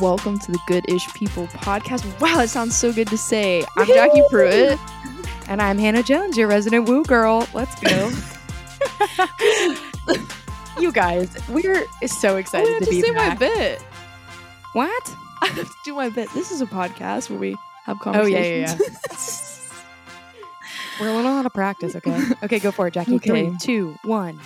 Welcome to the Good Ish People podcast. Wow, it sounds so good to say. I'm Jackie Pruitt. And I'm Hannah Jones, your resident woo girl. Let's go. you guys, we're so excited I to to be say back. my bit. What? I have to do my bit. This is a podcast where we have conversations. Oh, yeah, conversations. yeah, We're a little out of practice, okay? Okay, go for it, Jackie. Okay. Three, two, one.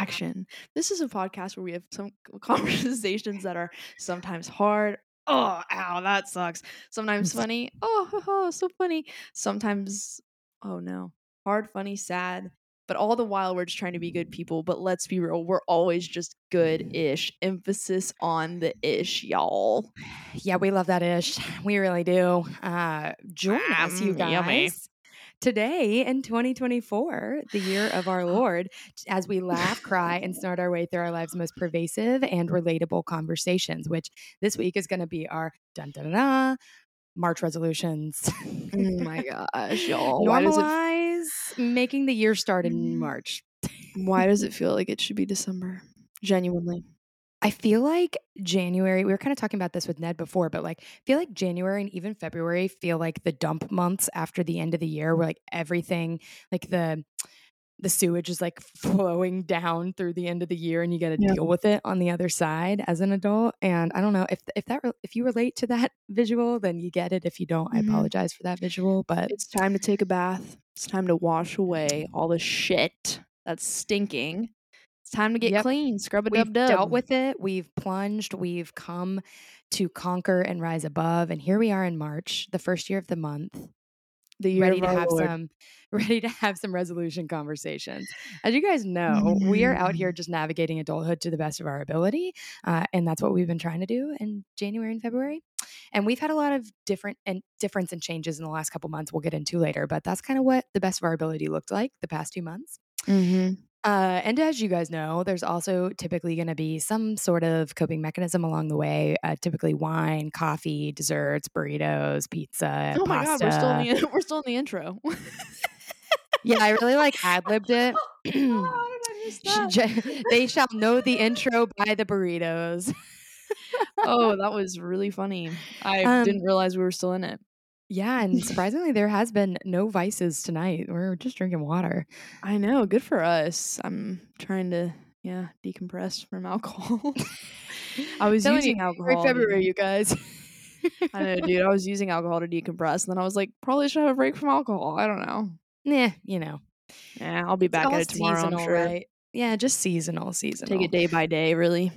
Action. This is a podcast where we have some conversations that are sometimes hard. Oh, ow, that sucks. Sometimes funny. Oh, ho, ho, so funny. Sometimes, oh no, hard, funny, sad. But all the while, we're just trying to be good people. But let's be real, we're always just good ish. Emphasis on the ish, y'all. Yeah, we love that ish. We really do. Uh, join us, you Um, guys. yummy. Today in 2024, the year of our Lord, as we laugh, cry, and snort our way through our lives' most pervasive and relatable conversations, which this week is going to be our dun dun dun, March resolutions. Oh my gosh, y'all. Why does, it, Normalize making the year start in Mm. March. why does it feel like it should be December? Genuinely. I feel like January, we were kind of talking about this with Ned before, but like, I feel like January and even February feel like the dump months after the end of the year where like everything, like the, the sewage is like flowing down through the end of the year and you got to Yeah. deal with it on the other side as an adult and i don't know if if that if you relate to that visual then you get it if you don't i Mhm. apologize for that visual but It's time to take a bath. It's time to wash away all the shit that's stinking. It's time to get Yep. clean. Scrub a dub dub. dealt with it we've plunged we've come to conquer and rise above and here we are in march the first year of the month the year ready to have Lord. some ready to have some resolution conversations as you guys know we are out here Mm. just navigating adulthood to the best of our ability uh, and that's what we've been trying to do in january and february and we've had a lot of different and difference and changes in the last couple months we'll get into later but that's kind of what the best of our ability looked like the past two months Mhm. Uh, and as you guys know, there's also typically going to be some sort of coping mechanism along the way. Uh, typically, wine, coffee, desserts, burritos, pizza, Oh my pasta. god, we're still in the we're still in the intro. yeah, I really like ad libbed it. How did I miss that? They shall know the intro by the burritos. oh, that was really funny. I Um, didn't realize we were still in it. Yeah, and surprisingly, there has been no vices tonight. We're just drinking water. I know. Good for us. I'm trying to yeah decompress from alcohol. I was Telling you, using alcohol. Great to- February, you guys. I know, dude. I was using alcohol to decompress, and then I was like, probably should have a break from alcohol. I don't know. Nah, you know, Yeah, I'll be back at it tomorrow. I'm seasonal, sure. right? Yeah, just seasonal, seasonal. Take it day by day, really.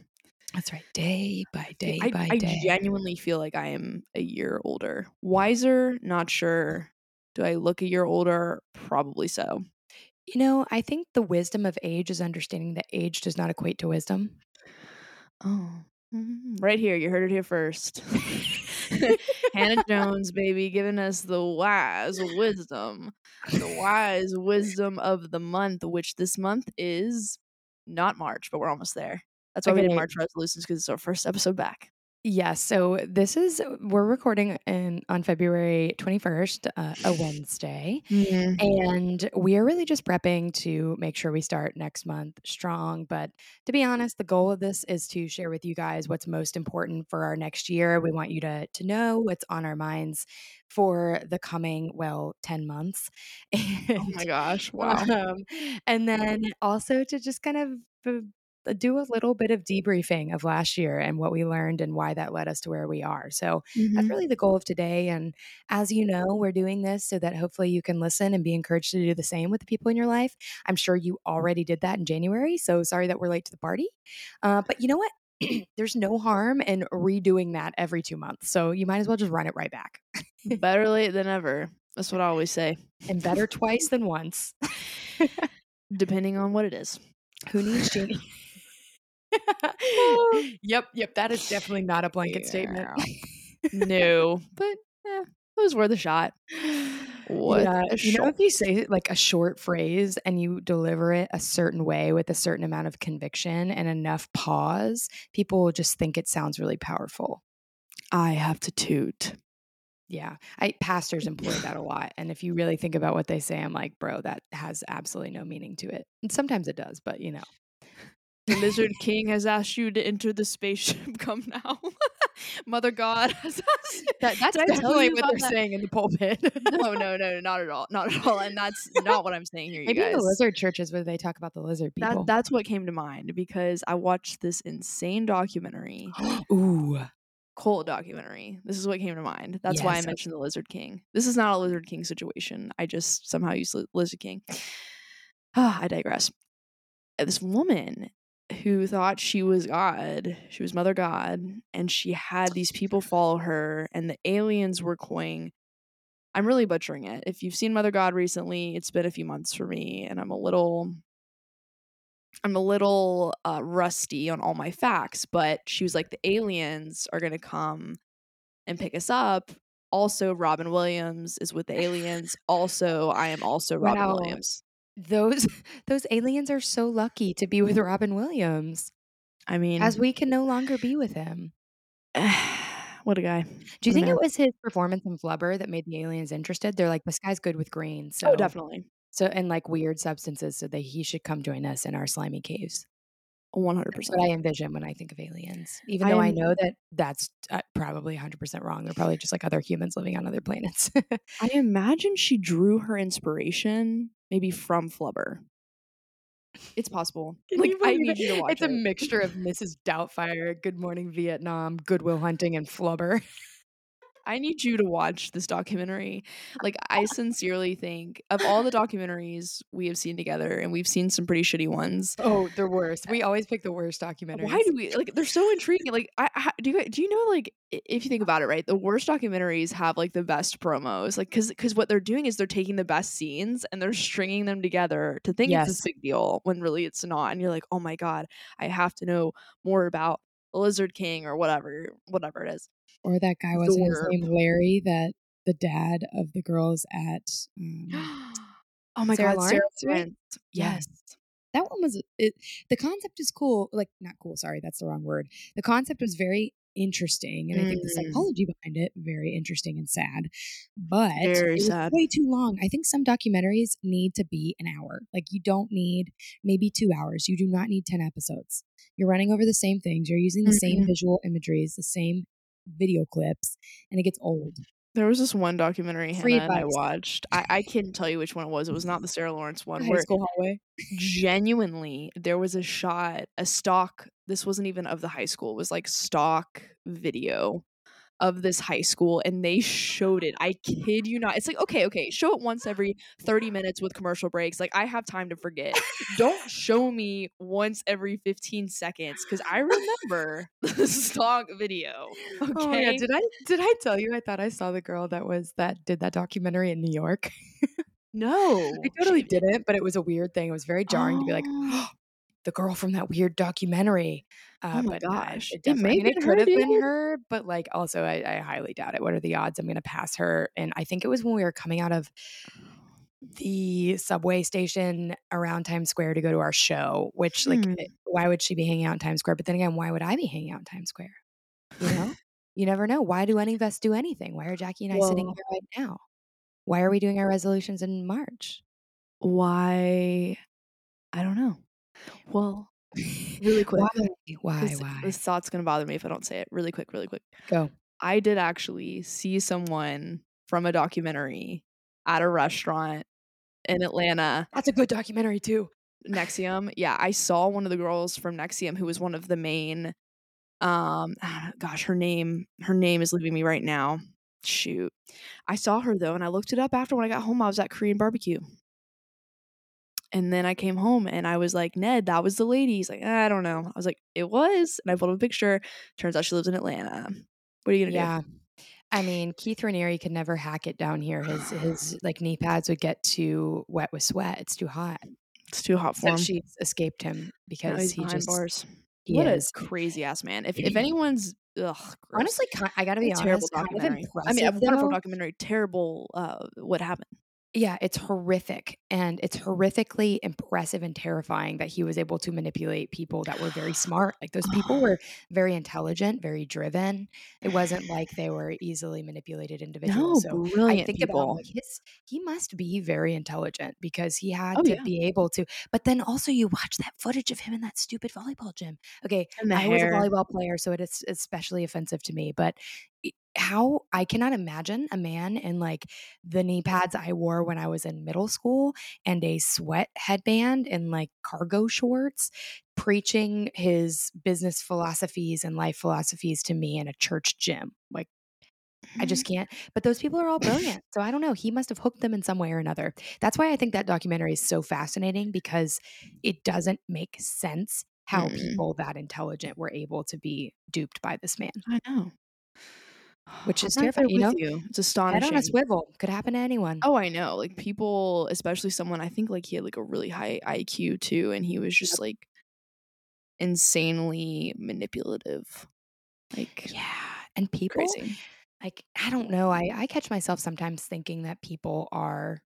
That's right. Day by day I, by I day. I genuinely feel like I am a year older. Wiser, not sure. Do I look a year older? Probably so. you know, I think the wisdom of age is understanding that age does not equate to wisdom. Oh, mhm. right here. You heard it here first. Hannah Jones, baby, giving us the wise wisdom, the wise wisdom of the month, which this month is not March, but we're almost there. That's why we did March resolutions because it's our first episode back. Yes. So this is we're recording in on February 21st, uh, a Wednesday. And we are really just prepping to make sure we start next month strong. But to be honest, the goal of this is to share with you guys what's most important for our next year. We want you to, to know what's on our minds for the coming, well, 10 months. Oh my gosh! Wow. Um, and then also to just kind of uh, do a little bit of debriefing of last year and what we learned and why that led us to where we are. So that's Mhm. really the goal of today. And as you know, we're doing this so that hopefully you can listen and be encouraged to do the same with the people in your life. I'm sure you already did that in January. So sorry that we're late to the party. Uh, but you know what? There's no harm in redoing that every two months. So you might as well just run it right back. Better late than ever. That's what I always say. And better twice than once. Depending on what it is. Who needs Janie? yep, yep. That is definitely not a blanket statement. no, but eh, it was worth a shot. What Yeah, a you know, if you say like a short phrase and you deliver it a certain way with a certain amount of conviction and enough pause, people will just think it sounds really powerful. I have to toot. Yeah, I pastors employ that a lot, and if you really think about what they say, I'm like, bro, that has absolutely no meaning to it. And sometimes it does, but you know, The Lizard King has asked you to enter the spaceship. Come now. Mother God. Has asked. That, that's definitely you what they're that? saying in the pulpit. no, no, no, not at all, not at all, and that's not what I'm saying here, you Maybe in guys. the lizard churches where they talk about the lizard that people. that's what came to mind because I watched this insane documentary, Ooh. cult documentary. This is what came to mind. That's why I Yes. mentioned the Lizard King. This is not a Lizard King situation. I just somehow used Lizard King. Ah, I digress. This woman who thought she was God, she was Mother God, and she had these people follow her, and the aliens were going. I'm really butchering it. If you've seen Mother God recently, it's been a few months for me, and I'm a little I'm a little uh, rusty on all my facts, but she was like, the aliens are going to come and pick us up. Also, Robin Williams is with the aliens. Also, I am also Robin Wow. Williams. Those those aliens are so lucky to be with Robin Williams, I mean, as we can no longer be with him. what a guy. Do you think man. it was his performance in Flubber that made the aliens interested? They're like, this guy's good with green, so Oh, definitely. so and like weird substances, so that he should come join us in our slimy caves. 100%. That's what I envision when I think of aliens. Even though I I'm- know that that's uh, probably 100% wrong. They're probably just like other humans living on other planets. I imagine she drew her inspiration maybe from Flubber. It's possible. Can like, I need you to watch it's it. a mixture of Mrs. Doubtfire, Good Morning Vietnam, Good Will Hunting, and Flubber. I need you to watch this documentary. Like, I sincerely think of all the documentaries we have seen together, and we've seen some pretty shitty ones. Oh, the worst. We always pick the worst documentaries. Why do we like? They're so intriguing. Like, I, I do. You, do you know like if you think about it, right? The worst documentaries have like the best promos. Like, because because what they're doing is they're taking the best scenes and they're stringing them together to think it's a big deal when really it's not. And you're like, oh my god, I have to know more about Lizard King or whatever, whatever it is. Or that guy wasn't his name Larry, that the dad of the girls at um, oh my Sarah god, Sarah Lawrence, right? Lawrence. Yeah. Yes. that one was it, the concept is cool like not cool sorry that's the wrong word the concept was very interesting and i think the Mm. psychology behind it very interesting and sad but Very it was sad. way too long i think some documentaries need to be an hour like you don't need maybe two hours you do not need 10 episodes you're running over the same things you're using the same Mhm. visual imageries the same video clips and it gets old There was this one documentary Free Hannah I watched. I, I couldn't tell you which one it was. It was not the Sarah Lawrence one. high school hallway genuinely there was a shot, a stock. This wasn't even of the high school. It was like stock video of this high school, and they showed it. I kid you not. It's like okay, okay, show it once every thirty minutes with commercial breaks. Like I have time to forget. Don't show me once every fifteen seconds because I remember the stock video. Oh, okay. Oh God, did I did I tell you I thought I saw the girl that was that did that documentary in New York? no, I totally didn't, but it was a weird thing. It was very jarring to be like, Oh. oh the girl from that weird documentary. Uh, Oh my but, uh, gosh. it, It I mean, it could have been her, but like also I, I highly doubt it. What are the odds I'm going to pass her? And I think it was when we were coming out of the subway station around Times Square to go to our show. Which like, Hmm. eh, why would she be hanging out in Times Square? But then again, why would I be hanging out in Times Square? You know, you never know. Why do any of us do anything? Why are Jackie and I sitting here right now? Why are we doing our resolutions in March? Why? I don't know. Well, really quick. Why? Why? This, Why? this thought's gonna bother me if I don't say it. Really quick, really quick. Go. I did actually see someone from a documentary at a restaurant in Atlanta, That's a good documentary too. NXIVM. Yeah, I saw one of the girls from NXIVM who was one of the main. Um, gosh, her name, her name is leaving me right now. Shoot, I saw her though, and I looked it up after when I got home. I was at Korean barbecue. And then I came home and I was like, Ned, that was the lady. He's like, I don't know. I was like, it was. And I pulled up a picture. Turns out she lives in Atlanta. What are you gonna do? Yeah. I mean, Keith Raniere could never hack it down here. His his like knee pads would get too wet with sweat. It's too hot. It's too hot for So him. she's escaped him because he's he just bars. he what is. a crazy ass man. If if anyone's ugh. Honestly, I got to be terrible honest. Of documentary. I mean, a wonderful though. documentary. Terrible. Uh, what happened? Yeah, it's horrific, and it's horrifically impressive and terrifying that he was able to manipulate people that were very smart. Like, those people were very intelligent, very driven. It wasn't like they were easily manipulated individuals, No, so I think about, people. like, his he must be very intelligent because he had Oh, to yeah. be able to but then also you watch that footage of him in that stupid volleyball gym. Okay, I was a volleyball player, so it is especially offensive to me, but how I cannot imagine a man in, like, the knee pads I wore when I was in middle school and a sweat headband and, like, cargo shorts preaching his business philosophies and life philosophies to me in a church gym. Like, I just can't. But those people are all brilliant. So I don't know. He must have hooked them in some way or another. That's why I think that documentary is so fascinating because it doesn't make sense how Mm. people that intelligent were able to be duped by this man, I know. Which I'm is terrifying. You know, you. It's head on a astonishing. swivel could happen to anyone. Oh, I know. Like people, especially someone I think like he had like a really high IQ too, and he was just like insanely manipulative. Like Yeah. And people, crazy. like, I don't know. I, I catch myself sometimes thinking that people are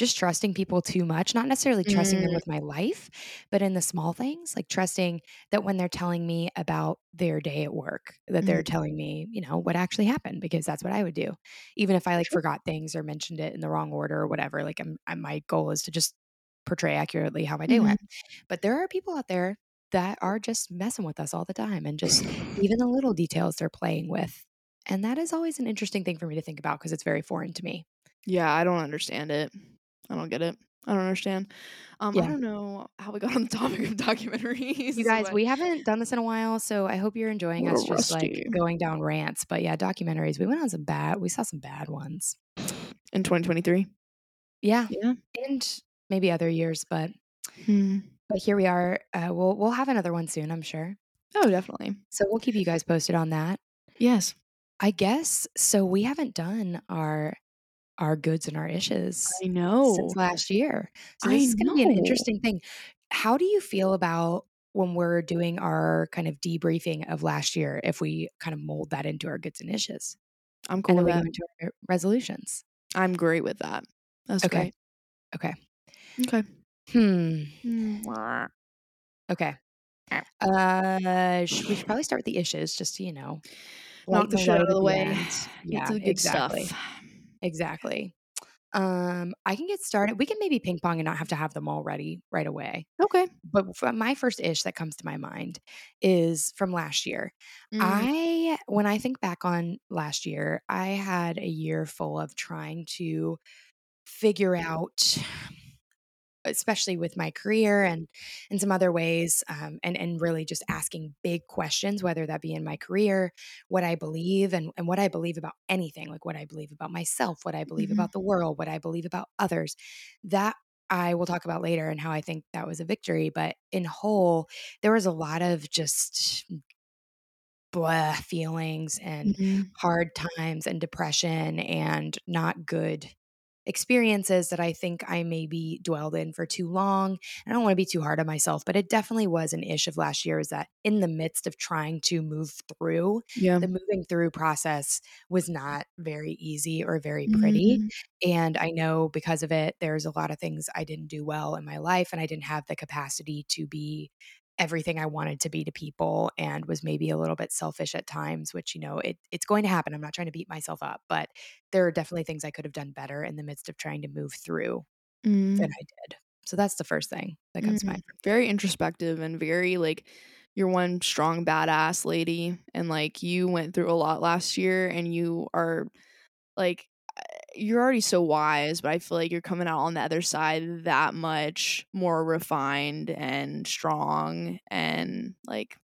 just trusting people too much, not necessarily trusting them Mm, with my life, but in the small things, like trusting that when they're telling me about their day at work, that they're mhm. telling me, you know, what actually happened, because that's what I would do. Even if I like forgot things or mentioned it in the wrong order or whatever, like I'm, I, my goal is to just portray accurately how my day Mhm. went. But there are people out there that are just messing with us all the time and just even the little details they're playing with. And that is always an interesting thing for me to think about because it's very foreign to me. Yeah, I don't understand it. I don't get it. I don't understand. Um, I don't know how we got on the topic of documentaries. You guys, but we haven't done this in a while, so I hope you're enjoying a us little just like going down rants. But yeah, documentaries. We went on some bad, we saw some bad ones. In 2023. Yeah. Yeah. And maybe other years, but Hmm. but here we are. Uh, we'll we'll have another one soon, I'm sure. Oh, definitely. So we'll keep you guys posted on that. Yes. I guess so we haven't done our our goods and our issues I know. since last year. So I this is going to be an interesting thing. How do you feel about when we're doing our kind of debriefing of last year if we kind of mold that into our goods and issues? I'm cool And with that. into our resolutions. I'm great with that. That's Okay. Okay. great. Okay. Hmm. Mm. Okay. Uh, sh- we should probably start with the issues just to, you know, Knock the shit out of the way. Yeah, to the good exactly. stuff. Exactly. Um, I can get started. We can maybe ping pong and not have to have them all ready right away. Okay. But for my first ish that comes to my mind is from last year. Mm. I, when I think back on last year, I had a year full of trying to figure out especially with my career and in some other ways um, and and really just asking big questions whether that be in my career what i believe and, and what i believe about anything like what i believe about myself what i believe Mhm. about the world what i believe about others that i will talk about later and how i think that was a victory but in whole there was a lot of just blah feelings and Mhm. hard times and depression and not good experiences that I think I maybe dwelled in for too long. I don't want to be too hard on myself, but it definitely was an ish of last year is that in the midst of trying to move through, Yeah. the moving through process was not very easy or very pretty. Mhm. And I know because of it, there's a lot of things I didn't do well in my life, and I didn't have the capacity to be everything I wanted to be to people and was maybe a little bit selfish at times, which, you know, it, it's going to happen. I'm not trying to beat myself up, but there are definitely things I could have done better in the midst of trying to move through Mm. than I did. So that's the first thing that comes to Mhm. mind. Very introspective and very like you're one strong badass lady and like you went through a lot last year and you are like you're already so wise, but I feel like you're coming out on the other side that much more refined and strong and like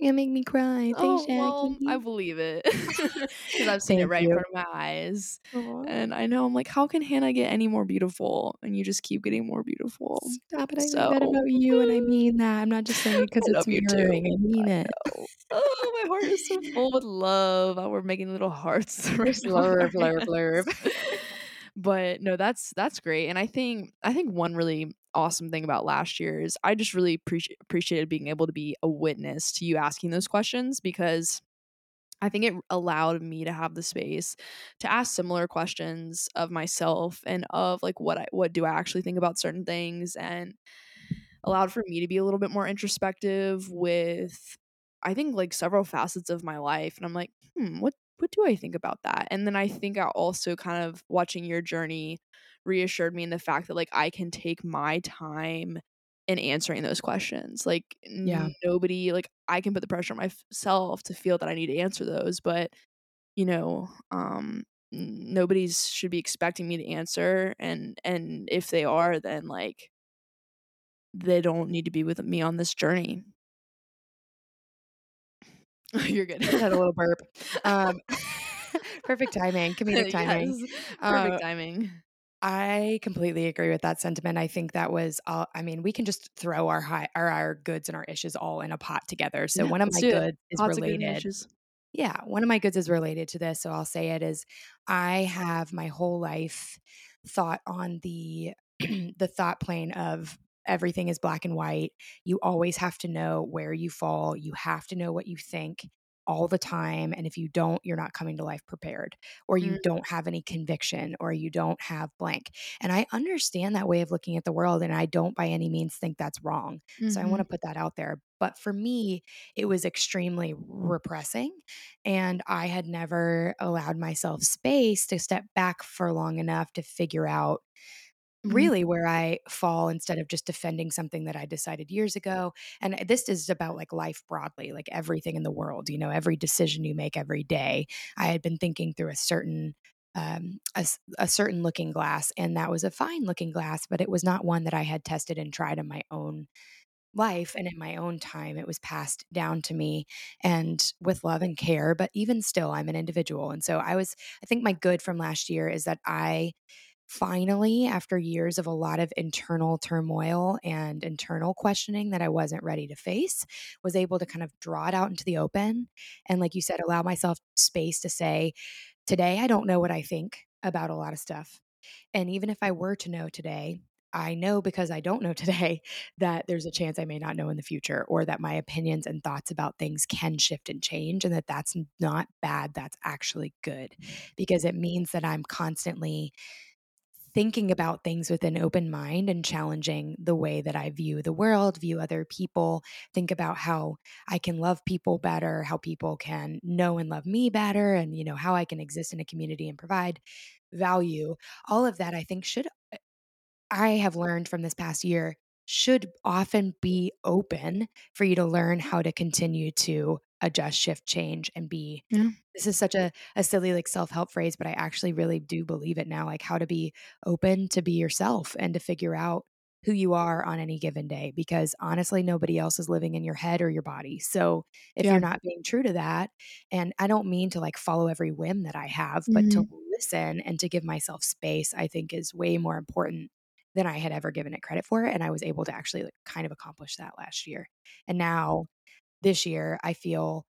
You make me cry. oh Thanks, well I believe it because I've seen it right in front of my eyes Aw. and I know I'm like how can Hannah get any more beautiful and you just keep getting more beautiful Stop it. I so mean that about you, and I mean that. I'm not just saying it because it's you mirroring. I mean it. know. Oh, my heart is so full with love. Oh, we're making little hearts right Just now on our blurb, blurb, blurb. but no, that's that's great. And I think I think one really awesome thing about last year is I just really appreciate appreciated being able to be a witness to you asking those questions because I think it allowed me to have the space to ask similar questions of myself and of like what I what do I actually think about certain things and allowed for me to be a little bit more introspective with I think like several facets of my life and I'm like, "Hmm, what what do I think about that?" And then I think I also kind of watching your journey reassured me in the fact that like I can take my time in answering those questions. Like Yeah. nobody like I can put the pressure on myself to feel that I need to answer those, but you know, um nobody's should be expecting me to answer and and if they are then like they don't need to be with me on this journey. You're good. I had a little burp. Um, perfect timing, comedic timing. Yes, Uh, perfect timing. I completely agree with that sentiment. I think that was all I mean, we can just throw our high our our goods and our issues all in a pot together. So Yeah, one of my goods is Pots of good related. Yeah, one of my goods is related to this, so I'll say it is I have my whole life thought on the the thought plane of everything is black and white. You always have to know where you fall. You have to know what you think all the time, and if you don't, you're not coming to life prepared, or you Mm, don't have any conviction, or you don't have blank. And I understand that way of looking at the world, and I don't by any means think that's wrong. So I want to put that out there. But for me, it was extremely repressing and I had never allowed myself space to step back for long enough to figure out really where I fall instead of just defending something that I decided years ago. And this is about like life broadly, like everything in the world, you know, every decision you make every day. I had been thinking through a certain um, a, a certain looking glass, and that was a fine looking glass, but it was not one that I had tested and tried in my own life and in my own time. It was passed down to me and with love and care. But even still, I'm an individual. And so I was, I think my good from last year is that I finally, after years of a lot of internal turmoil and internal questioning that I wasn't ready to face, was able to kind of draw it out into the open. And like you said, allow myself space to say, today, I don't know what I think about a lot of stuff. And even if I were to know today, I know because I don't know today that there's a chance I may not know in the future, or that my opinions and thoughts about things can shift and change, and that that's not bad. That's actually good mm. because it means that I'm constantly thinking about things with an open mind and challenging the way that I view the world, view other people, think about how I can love people better, how people can know and love me better, and you know, how I can exist in a community and provide value. All of that I think should uh, I have learned from this past year should often be open for you to learn how to continue to adjust, shift, change, and be. yeah, This is such a, a silly like self-help phrase, but I actually really do believe it now, like how to be open to be yourself and to figure out who you are on any given day because honestly nobody else is living in your head or your body. So if yeah, you're not being true to that and I don't mean to like follow every whim that I have, but to mhm, listen and to give myself space I think is way more important than I had ever given it credit for, and I was able to actually, like, kind of accomplish that last year. And now this year, I feel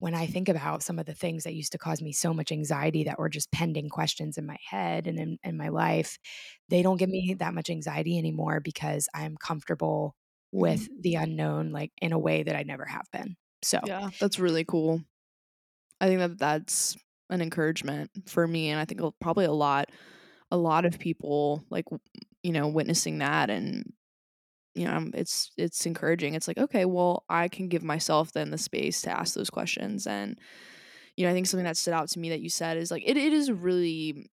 when I think about some of the things that used to cause me so much anxiety that were just pending questions in my head and in in my life, they don't give me that much anxiety anymore because I'm comfortable with mhm. the unknown, like, in a way that I never have been. So Yeah, that's really cool. I think that that's an encouragement for me, and I think probably a lot a lot of people, like, you know, witnessing that and, you know, it's it's encouraging. It's like, "Okay, well, I can give myself then the space to ask those questions," and, you know, I think something that stood out to me that you said is, like, it it is really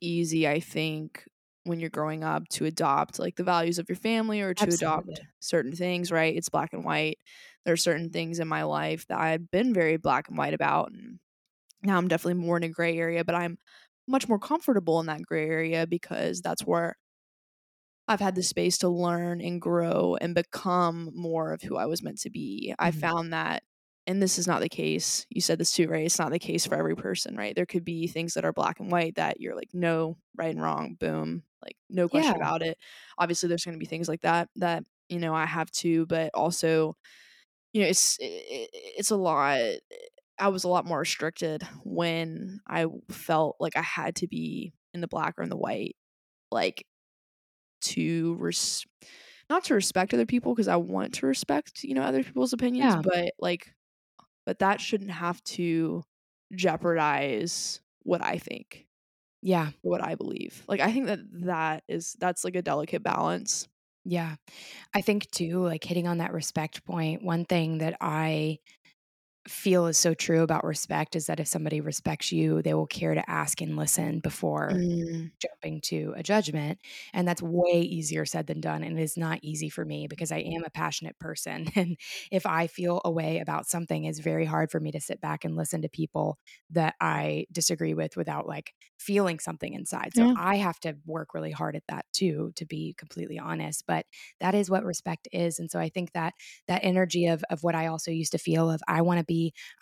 easy, I think, when you're growing up to adopt, like, the values of your family or to adopt certain things, right? It's black and white. There are certain things in my life that I've been very black and white about, and now I'm definitely more in a gray area, but I'm much more comfortable in that gray area because that's where I've had the space to learn and grow and become more of who I was meant to be. I Mhm. found that and this is not the case. You said this too, right? It's not the case for every person, right? There could be things that are black and white that you're like, no, right and wrong, boom, like no question Yeah. about it. Obviously, there's going to be things like that that you know I have too, but also, you know, it's it, it's a lot. I was a lot more restricted when I felt like I had to be in the black or in the white, like to res- not to respect other people because I want to respect, you know, other people's opinions, Yeah. but like but that shouldn't have to jeopardize what I think. Yeah. What I believe. Like I think that that is that's like a delicate balance. Yeah. I think too like hitting on that respect point, one thing that I feel is so true about respect is that if somebody respects you, they will care to ask and listen before Mm. jumping to a judgment. And that's way easier said than done. And it is not easy for me because I am a passionate person. And if I feel a way about something, it's very hard for me to sit back and listen to people that I disagree with without like feeling something inside. So Yeah. I have to work really hard at that too, to be completely honest. But that is what respect is. And so I think that that energy of of what I also used to feel of I want to be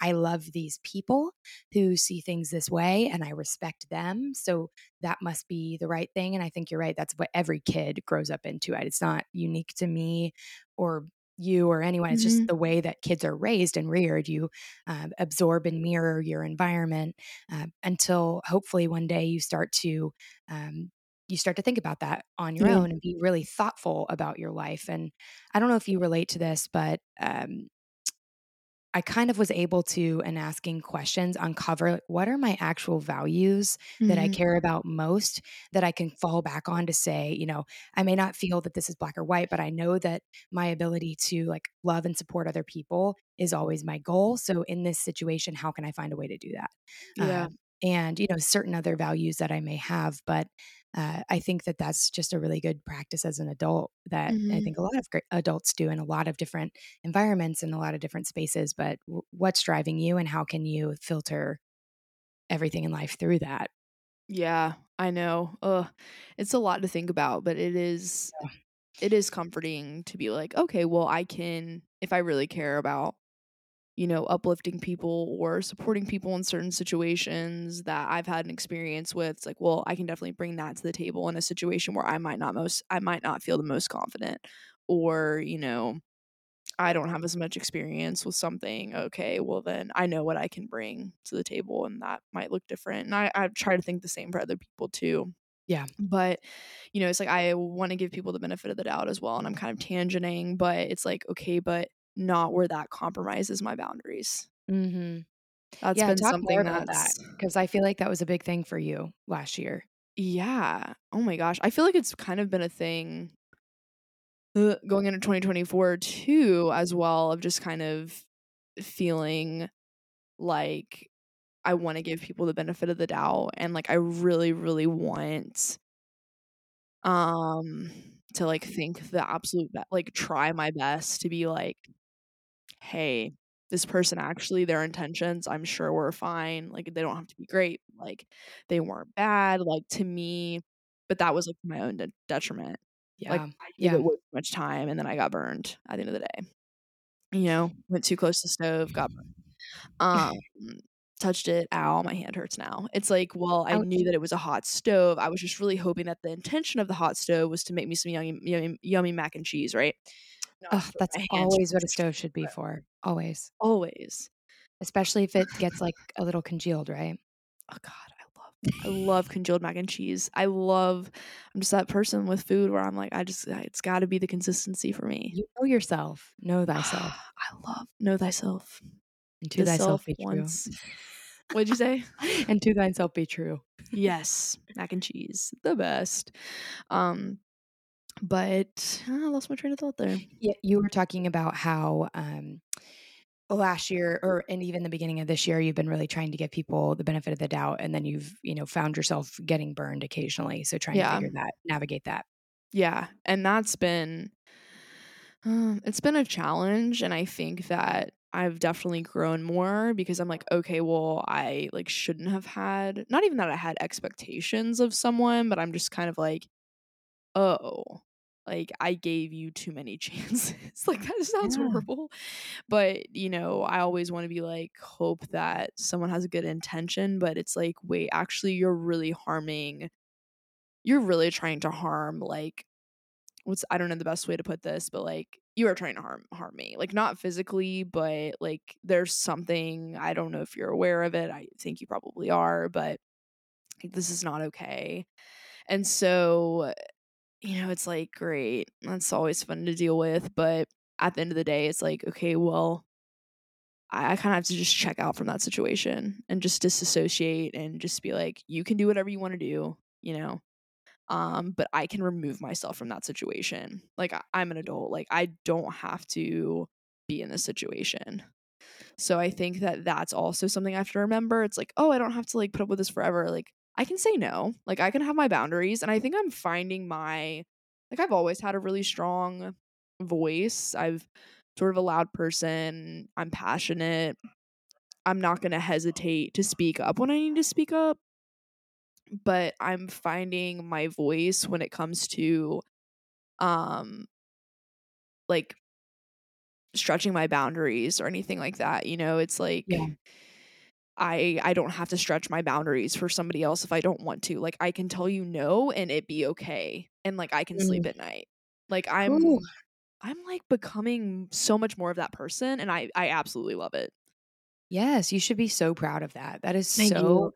I love these people who see things this way and I respect them. So that must be the right thing. And I think you're right. That's what every kid grows up into. It's not unique to me or you or anyone. It's just Mhm. the way that kids are raised and reared. You um, absorb and mirror your environment um, until hopefully one day you start to. Um, you start to think about that on your Yeah. own and be really thoughtful about your life. And I don't know if you relate to this, but um, I kind of was able to, in asking questions, uncover what are my actual values that I Mhm. care about most that I can fall back on to say, you know, I may not feel that this is black or white, but I know that my ability to like love and support other people is always my goal. So in this situation, how can I find a way to do that? Yeah. Um, and, you know, certain other values that I may have, but uh, I think that that's just a really good practice as an adult that I Mhm. think a lot of adults do in a lot of different environments and a lot of different spaces. But w- what's driving you, and how can you filter everything in life through that? Yeah, I know. Ugh. It's a lot to think about, but it is Yeah. it is comforting to be like, okay, well, I can if I really care about, you know, uplifting people or supporting people in certain situations that I've had an experience with, it's like, well, I can definitely bring that to the table in a situation where I might not most I might not feel the most confident or, you know, I don't have as much experience with something. Okay, well then I know what I can bring to the table and that might look different. And I, I try to think the same for other people too. Yeah. But, you know, it's like I want to give people the benefit of the doubt as well. And I'm kind of tangenting, but it's like, okay, but not where that compromises my boundaries. hmm That's Yeah. been Talk more something about that that's because I feel like that was a big thing for you last year. yeah. Oh my gosh. I feel like it's kind of been a thing uh, going into 2024 too, as well, of just kind of feeling like I want to give people the benefit of the doubt and like I really really want um to like think the absolute be- like try my best to be like hey this person actually their intentions I'm sure were fine like they don't have to be great like they weren't bad like to me but that was like my own de- detriment like Yeah. I gave Yeah. it way too much time and then I got burned at the end of the day you know went too close to the stove got burned um, touched it. Ow, my hand hurts now. It's like, well, I knew that it was a hot stove. I was just really hoping that the intention of the hot stove was to make me some yummy, yummy, yummy mac and cheese, right? Not Ugh, that's my hand to always what a stove should be for. Always. always. Especially if it gets like a little congealed, right? Oh God, I love, I love congealed mac and cheese. I love. I'm just that person with food where I'm like, I just, it's got to be the consistency for me. You know yourself. Know thyself. I love know thyself. And to The thyself be true. once. What'd you say? and to thyself be true. yes, mac and cheese, the best. Um, but uh, I lost my train of thought there. Yeah, you were talking about how um last year or and even the beginning of this year you've been really trying to give people the benefit of the doubt and then you've, you know, found yourself getting burned occasionally. So trying to figure that navigate that. yeah, and that's been um, it's been a challenge, and I think that I've definitely grown more because I'm like, okay, well, I like shouldn't have had not even that I had expectations of someone, but I'm just kind of like, oh, like I gave you too many chances. like that sounds Yeah. horrible. But, you know, I always want to be like hope that someone has a good intention, but it's like, wait, actually you're really harming you're really trying to harm like what's I don't know the best way to put this, but like you are trying to harm harm me. Like not physically, but like there's something I don't know if you're aware of it. I think you probably are, but like, this is not okay. And so you know, it's like, great, that's always fun to deal with. But at the end of the day, it's like, okay, well, I, I kind of have to just check out from that situation and just disassociate and just be like, you can do whatever you want to do, you know. Um, but I can remove myself from that situation. Like I, I'm an adult. Like I don't have to be in this situation. So I think that that's also something I have to remember. It's like, oh, I don't have to like put up with this forever. Like I can say no. Like I can have my boundaries and I think I'm finding my like I've always had a really strong voice. I've sort of a loud person. I'm passionate. I'm not going to hesitate to speak up when I need to speak up but I'm finding my voice when it comes to um like stretching my boundaries or anything like that. You know, it's like Yeah. I I don't have to stretch my boundaries for somebody else if I don't want to. Like I can tell you no and it be okay and like I can sleep Mm. at night. Like I'm I'm like becoming so much more of that person and I I absolutely love it. Yes, you should be so proud of that. That is Thank so you.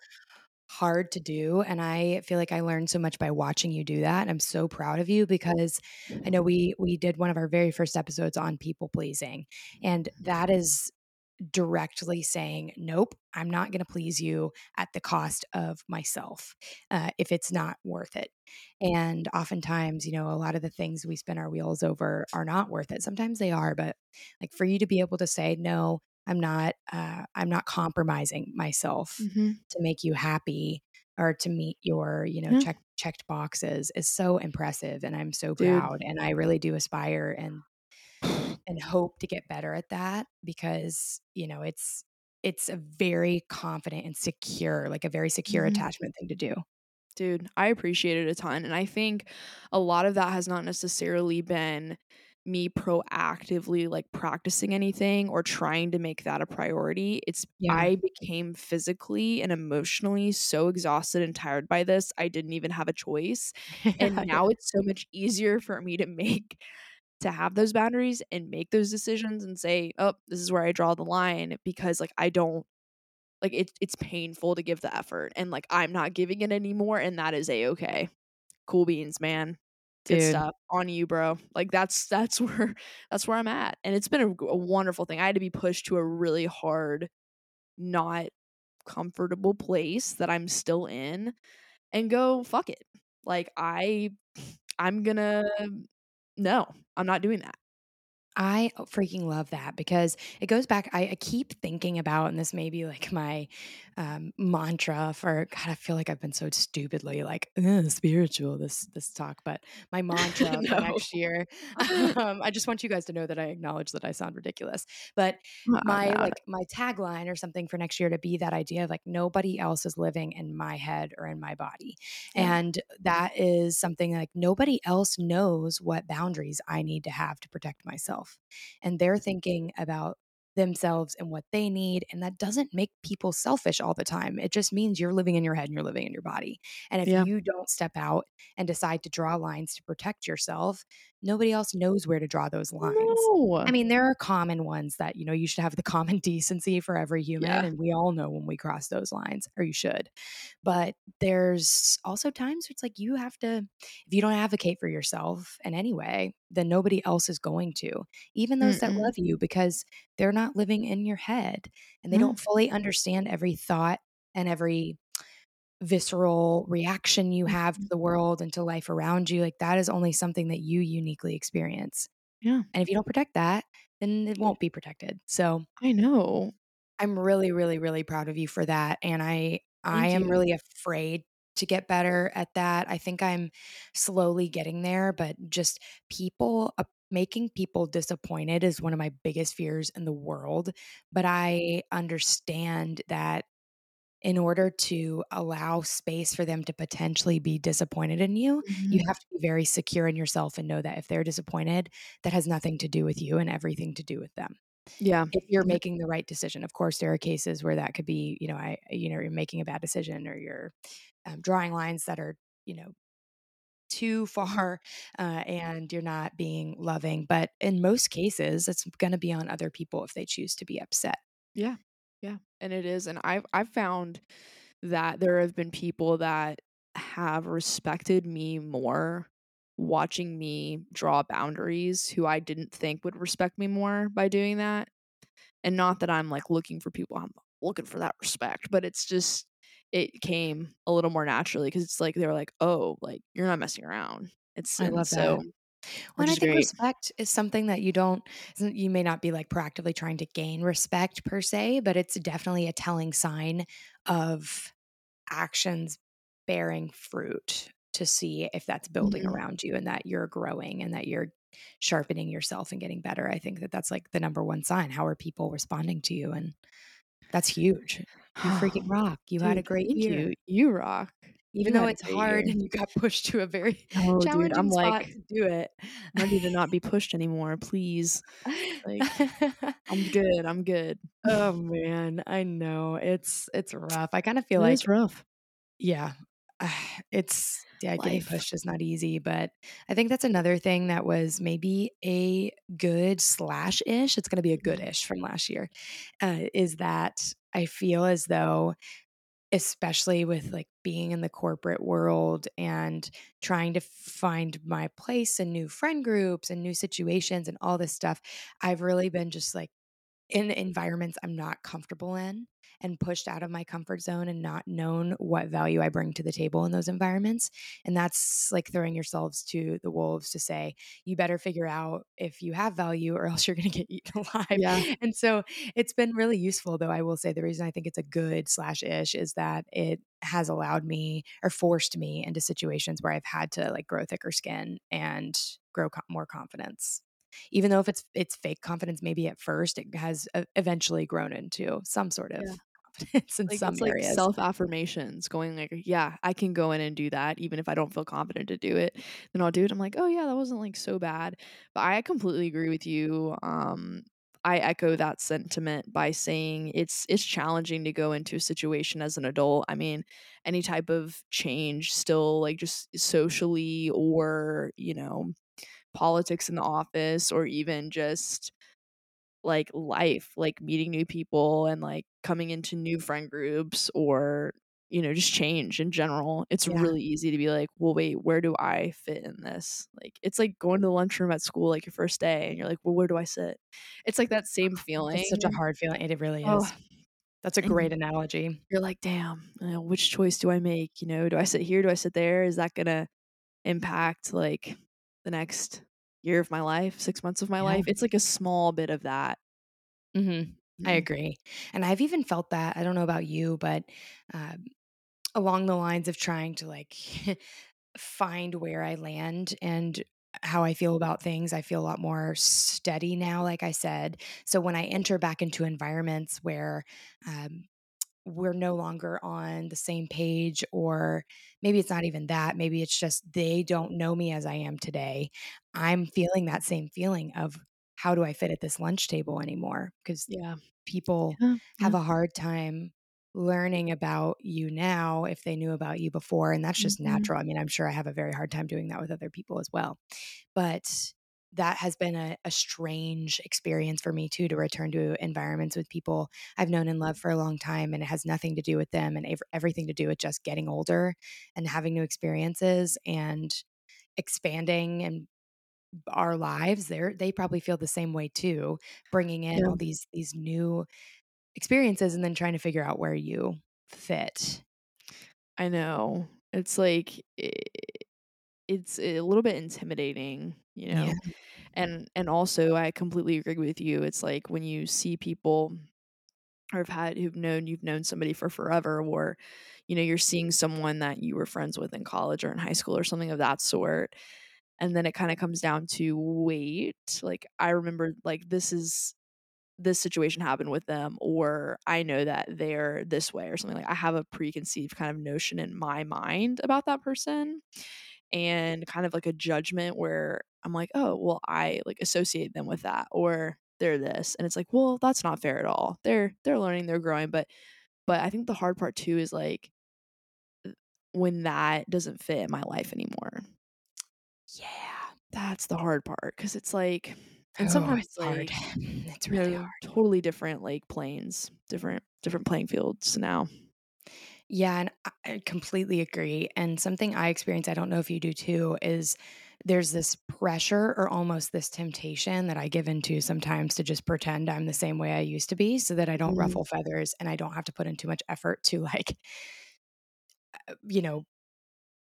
hard to do, and I feel like I learned so much by watching you do that, and I'm so proud of you because I know we we did one of our very first episodes on people pleasing, and that is directly saying, "Nope, I'm not gonna please you at the cost of myself, uh, if it's not worth it." And oftentimes, you know, a lot of the things we spin our wheels over are not worth it. Sometimes they are, but, like, for you to be able to say, "No, I'm not, uh, I'm not compromising myself Mhm. to make you happy or to meet your, you know, Yeah. check checked boxes," is so impressive, and I'm so Dude. proud, and I really do aspire and and hope to get better at that because, you know, it's it's a very confident and secure, like a very secure Mhm. attachment thing to do. Dude, I appreciate it a ton. And I think a lot of that has not necessarily been me proactively like practicing anything or trying to make that a priority. It's Yeah. I became physically and emotionally so exhausted and tired by this, I didn't even have a choice. And now it's so much easier for me to make to have those boundaries and make those decisions and say, "Oh, this is where I draw the line," because like I don't like it's it's painful to give the effort and like I'm not giving it anymore and that is a okay. Cool beans, man. Good Dude. stuff. On you, bro. Like that's that's where that's where I'm at. And it's been a, a wonderful thing. I had to be pushed to a really hard not comfortable place that I'm still in and go fuck it. Like I I'm to no, I'm not doing that. I freaking love that because it goes back. I, I keep thinking about, and this may be like my um, mantra for God. I feel like I've been so stupidly like spiritual this this talk, but my mantra for next year. um, I just want you guys to know that I acknowledge that I sound ridiculous, but my bad. like my tagline or something for next year to be that idea of like nobody else is living in my head or in my body Yeah. and that is something like nobody else knows what boundaries I need to have to protect myself. And they're thinking about themselves and what they need. And that doesn't make people selfish all the time. It just means you're living in your head and you're living in your body. And if Yeah. you don't step out and decide to draw lines to protect yourself, nobody else knows where to draw those lines. No. I mean, there are common ones that, you know, you should have the common decency for every human. Yeah. And we all know when we cross those lines, or you should. But there's also times where it's like you have to, if you don't advocate for yourself in any way, then nobody else is going to, even those that Mm-mm. love you, because they're not living in your head and they No. don't mm. fully understand every thought and every visceral reaction you have to the world and to life around you. Like that is only something that you uniquely experience. Yeah. And if you don't protect that, then it won't be protected. So I know. I'm really, really, really proud of you for that. And I I am you. really afraid to get better at that. I think I'm slowly getting there, but just people uh, making people disappointed is one of my biggest fears in the world. But I understand that in order to allow space for them to potentially be disappointed in you, you Mhm. have to be very secure in yourself and know that if they're disappointed, that has nothing to do with you and everything to do with them Yeah. if you're making the right decision. Of course, there are cases where that could be, you know, I, you know, you're making a bad decision or you're um, drawing lines that are, you know, too far uh, and you're not being loving. But in most cases, it's going to be on other people if they choose to be upset. Yeah. Yeah. And it is. And I've I've found that there have been people that have respected me more watching me draw boundaries who I didn't think would respect me more by doing that. and not that I'm like looking for people I'm looking for that respect, but it's just it came a little more naturally because it's like they were like, "Oh, like you're not messing around." It's I love so that. Well, and I think great. respect is something that you don't, you may not be like proactively trying to gain respect per se, but it's definitely a telling sign of actions bearing fruit to see if that's building Mhm. around you and that you're growing and that you're sharpening yourself and getting better. I think that that's like the number one sign. How are people responding to you? And that's huge. You freaking rock. You had a great year. you. You rock. Even though it's hard and you got pushed to a very Oh, dude, I'm challenging spot like to do it. I need to not be pushed anymore, please. Like I'm good. I'm good. Oh, man, I know. It's it's rough. I kinda feel It like is rough. yeah, it's yeah, getting Life. pushed is not easy, but I think that's another thing that was maybe a good slash ish, it's gonna be a Mhm. good-ish from last year, uh, is that I feel as though especially with, like, being in the corporate world and trying to find my place and new friend groups and new situations and all this stuff, I've really been just, like, in environments I'm not comfortable in and pushed out of my comfort zone and not known what value I bring to the table in those environments. And that's like throwing yourselves to the wolves to say, you better figure out if you have value or else you're going to get eaten alive. Yeah. And so it's been really useful, though. I will say the reason I think it's a good slash ish is that it has allowed me or forced me into situations where I've had to like grow thicker skin and grow co- more confidence even though if it's it's fake confidence maybe at first it has eventually grown into some sort of Yeah. Confidence in Like some it's like areas self affirmations going like, yeah, I can go in and do that even if I don't feel confident to do it. Then I'll do it. I'm like, oh yeah, that wasn't like so bad. But I completely agree with you. Um I echo that sentiment by saying it's it's challenging to go into a situation as an adult. I mean, any type of change still like just socially or, you know, politics in the office or even just like life, like meeting new people and like coming into new friend groups or you know, just change in general. It's yeah really easy to be like, "Well, wait, where do I fit in this?" Like it's like going to the lunchroom at school like your first day and you're like, "Well, where do I sit?" It's like that same feeling. it's such a hard feeling it really Oh, is that's a great and analogy you're like, "Damn, you know, which choice do I make?" You know, "Do I sit here? Do I sit there? Is that gonna impact like the next year of my life, 6 months of my yeah life?" It's like a small bit of that. hmm i Mhm. agree and i've even felt that i don't know about you but um, along the lines of trying to like find where I land and how I feel about things. I feel a lot more steady now, like I said. So when I enter back into environments where um, we're no longer on the same page, or maybe it's not even that, maybe it's just they don't know me as I am today, I'm feeling that same feeling of how do I fit at this lunch table anymore? Because Yeah. people Yeah, have yeah. a hard time learning about you now if they knew about you before and that's just Mhm. natural. I mean, I'm sure I have a very hard time doing that with other people as well. But that has been a, a strange experience for me too to return to environments with people I've known and loved for a long time and it has nothing to do with them and ev- everything to do with just getting older and having new experiences and expanding and our lives they they probably feel the same way too bringing in Yeah. all these these new experiences and then trying to figure out where you fit. I know. It's like i it's a little bit intimidating, you Yeah. And and also I completely agree with you. It's like when you see people or have had who've known you've known somebody for forever or you know, you're seeing someone that you were friends with in college or in high school or something of that sort. And then it kind of comes down to wait, like I remember like this is this situation happened with them or I know that they're this way or something like I have a preconceived kind of notion in my mind about that person and kind of like a judgment where I'm like, "Oh, well I like associate them with that or they're this." And it's like, "Well, that's not fair at all. They're they're learning, they're growing." But but I think the hard part too is like uh, when that doesn't fit in my life anymore. Yeah. That's the hard part cuz it's like and Oh, sometimes it's hard. like It's really hard. totally different like planes, different different playing fields now. Yeah, and I I completely agree. And something I experience, I don't know if you do too, is there's this pressure or almost this temptation that I give into sometimes to just pretend I'm the same way I used to be so that I don't Mm. ruffle feathers and I don't have to put in too much effort to like uh, you know,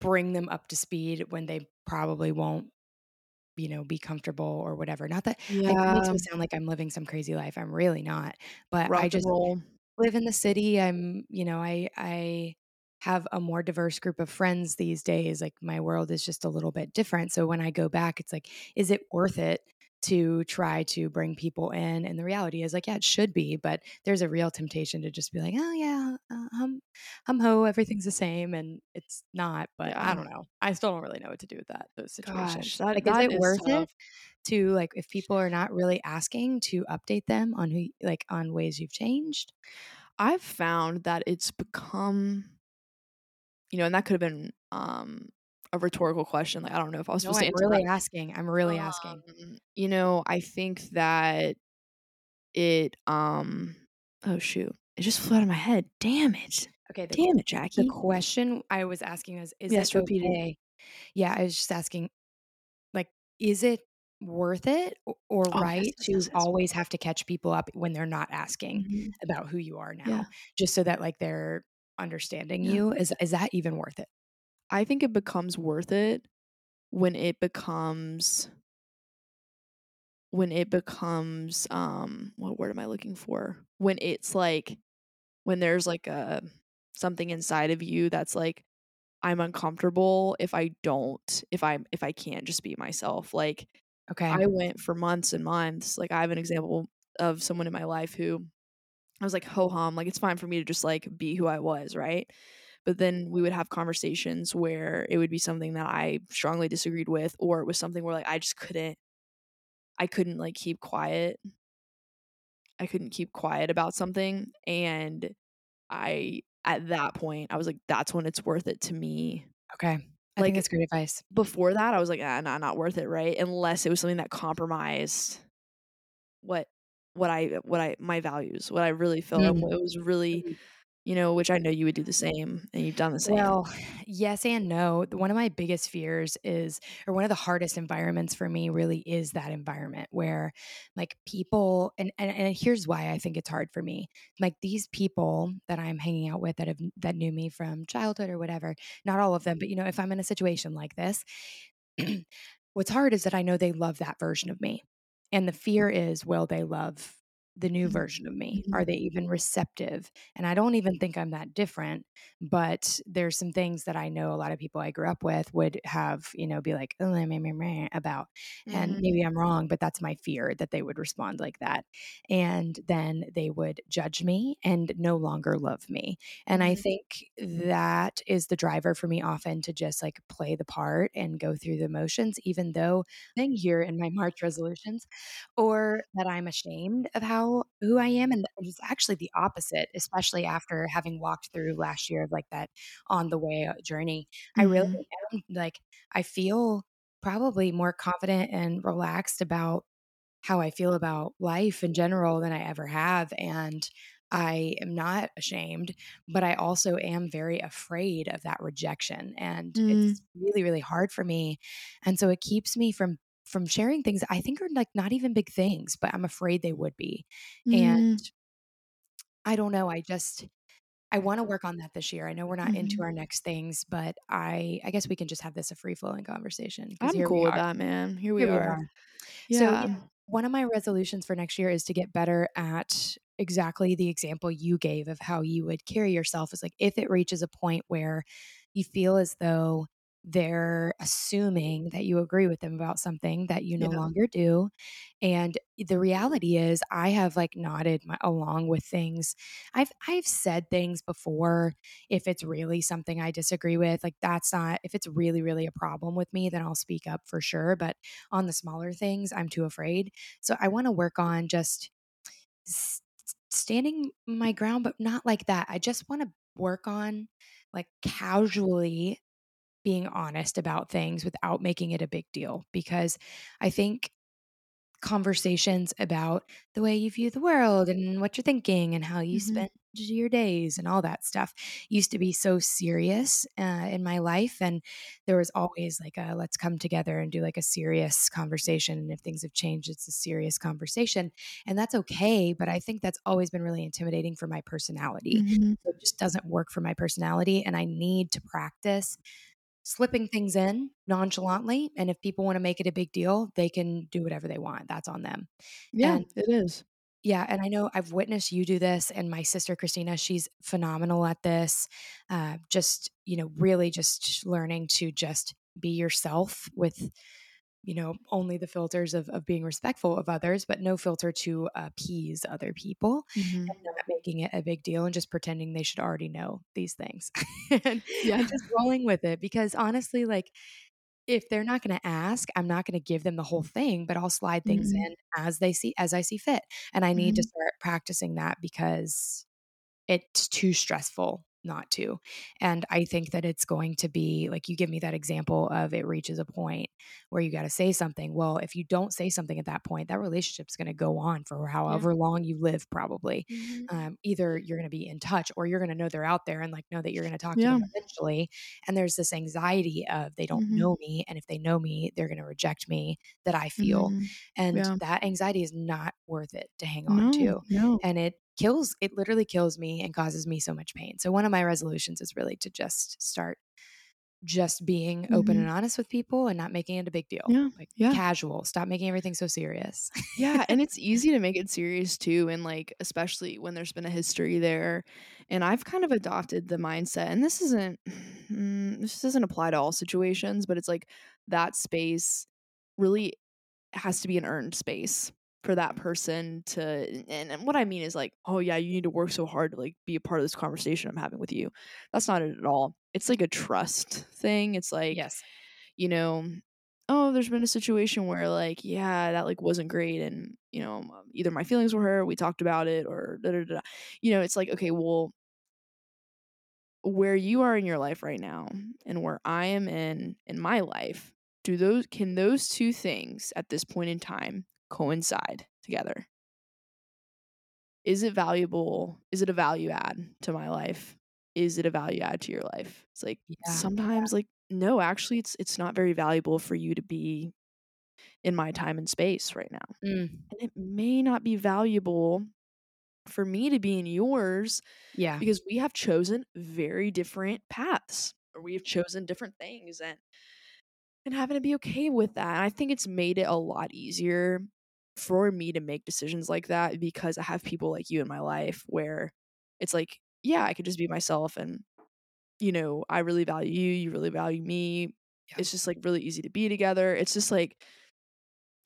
bring them up to speed when they probably won't, you know, be comfortable or whatever. Not that like, it makes me sound like I'm living some crazy life, I'm really not, but I Rock and just roll. Live in the city, I'm you know, I I have a more diverse group of friends these days, like, my world is just a little bit different, so when I go back, it's like, is it worth it to try to bring people in? And the reality is, like, yeah, it should be, but there's a real temptation to just be like, "Oh, yeah, uh, hum hum ho, everything's the same," and it's not, but I don't know. I still don't really know what to do with that those Gosh, situations. that Like, is that it is worth it to, like, if people are not really asking to update them on who like, on ways you've changed? I've found that it's become you know, and that could've been, um, a rhetorical question, like, I don't know if I was No, supposed to I'm answer that. really asking, I'm really asking. Um, you know, I think that it, um oh, shoot. It just flew out of my head. Damn it. Okay, the Damn it, Jackie. the question I was asking is, is it Yes, repeat it. Yeah, I was just asking, like, is it worth it or Oh, right yes, to yes, yes. always have to catch people up when they're not asking Mhm. about who you are Yeah. now, just so that, like, they're understanding Yeah. you? Is is that even worth it? I think it becomes worth it when it becomes when it becomes, um what word am I looking for? When it's, like when there's, like, a something inside of you that's like, "I'm uncomfortable if I don't if I'm if I can't just be myself." Like, Okay. I went for months and months like, I have an example of someone in my life who I was like, "Ho-hum, like, it's fine for me to just, like, be who I was," right? But then we would have conversations where it would be something that I strongly disagreed with, or it was something where, like, I just couldn't I couldn't, like, keep quiet. I couldn't keep quiet about something, and I at that point, I was like, "That's when it's worth it to me." Okay. I think Like, that's great advice. before that, I was like, "Ah, nah, not worth it," right? Unless it was something that compromised what what I what I my values, what I really felt, and Mm. what was really Mhm. You know, which I know you would do the same, and you've done the same. Well, yes and no. One of my biggest fears is or one of the hardest environments for me really is that environment where, like, people and and and here's why I think it's hard for me. Like, these people that I'm hanging out with that have that knew me from childhood or whatever, not all of them, but, mm-hmm. you know, if I'm in a situation like this, what's hard is that I know they love that version of me, and the fear mm-hmm. is, will they love the new Mhm. version of me? Mhm. Are they even receptive? And I don't even think I'm that different, but there's some things that I know a lot of people I grew up with would have, you know, be like, "Oh, meh, meh, meh," about, and Mhm. maybe I'm wrong, but that's my fear that they would respond like that, and then they would judge me and no longer love me, and I Mhm. think that is the driver for me often to just, like, play the part and go through the motions even though thing here in my March resolutions, or that I'm ashamed of how who I am, and it's actually the opposite, especially after having walked through last year of, like, that on the way, uh, journey. I really Mhm. am like, I feel probably more confident and relaxed about how I feel about life in general than I ever have, and I am not ashamed, but I also am very afraid of that rejection, and Mm. it's really, really hard for me, and so it keeps me from from sharing things I think are, like, not even big things, but I'm afraid they would be, and Mm. I don't know, I just I wanna work on that this year. I know we're not into Mhm. our next things, but I I guess we can just have this a free flowing conversation. I'm here cool with that, man. Here we Here we are. are. So, yeah, Yeah. one of my resolutions for next year is to get better at exactly the example you gave of how you would carry yourself is, like, if it reaches a point where you feel as though they're assuming that you agree with them about something that you no Yeah. longer do, and the reality is I have, like, nodded my along with things. I've I've said things before if it's really something I disagree with, like, that's not if it's really, really a problem with me, then I'll speak up for sure, but on the smaller things, I'm too afraid. So I wanna work on just standing my ground, but not like that. I just wanna work on, like, casually being honest about things without making it a big deal because I think conversations about the way you view the world and what you're thinking and how you Mhm. spend your days and all that stuff used to be so serious uh, in my life and there was always like a let's come together and do like a serious conversation and if things have changed it's a serious conversation and that's okay but i think that's always been really intimidating for my personality Mhm. so it just doesn't work for my personality and i need to practice slipping things in nonchalantly and if people want to make it a big deal they can do whatever they want that's on them Yeah, and it is. yeah, and I know I've witnessed you do this, and my sister Christina, she's phenomenal at this. Uh, just you know, really just learning to just be yourself with you know only the filters of of being respectful of others, but no filter to appease other people, Mhm. and not making it a big deal and just pretending they should already know these things, and, Yeah. and just rolling with it. Because honestly, like if they're not gonna ask, I'm not gonna give them the whole thing, but I'll slide things Mhm. in as they see as I see fit, and I need to Mhm. start practicing that because it's too stressful not to, and I think that it's going to be like, you give me that example of it reaches a point where you gotta say something. Well, if you don't say something at that point, that relationship's gonna go on for Yeah. however long you live probably. Mhm. Um, either you're gonna be in touch or you're gonna know they're out there and, like, know that you're gonna talk to them eventually, and there's this anxiety of they don't Mhm. know me, and if they know me, they're gonna reject me that I feel, Mhm. and Yeah. that anxiety is not worth it to hang on No, to, no. and it kills it literally kills me and causes me so much pain. So one of my resolutions is really to just start just being open Mhm. and honest with people and not making it a big deal. Yeah, Like, yeah. casual, stop making everything so serious. Yeah, and it's easy to make it serious too, and, like, especially when there's been a history there, and I've kind of adopted the mindset and this isn't mm, this doesn't apply to all situations, but it's like that space really has to be an earned space for that person to and and what I mean is like, "Oh, yeah, you need to work so hard to, like, be a part of this conversation I'm having with you." That's not it at all. It's like a trust thing. It's like, Yes. you know, "Oh, there's been a situation where, like, yeah, that, like, wasn't great, and, you know, um, either my feelings were hurt, we talked about it, or da da da da." You know, it's like, "Okay, well" "where you are in your life right now and where I am in in my life, do those can those 2 things at this point in time coincide together?" Is it valuable? Is it a value add to my life? Is it a value add to your life? It's like, Yeah, sometimes, like, no, actually, it's it's not very valuable for you to be in my time and space right now. Mm. And it may not be valuable for me to be in yours Yeah. because we have chosen very different paths, or we have chosen different things, and and having to be okay with that. And I think it's made it a lot easier for me to make decisions like that because I have people like you in my life where it's like, yeah, I could just be myself and, you know, I really value you, you really value me. Yeah. It's just, like, really easy to be together. It's just, like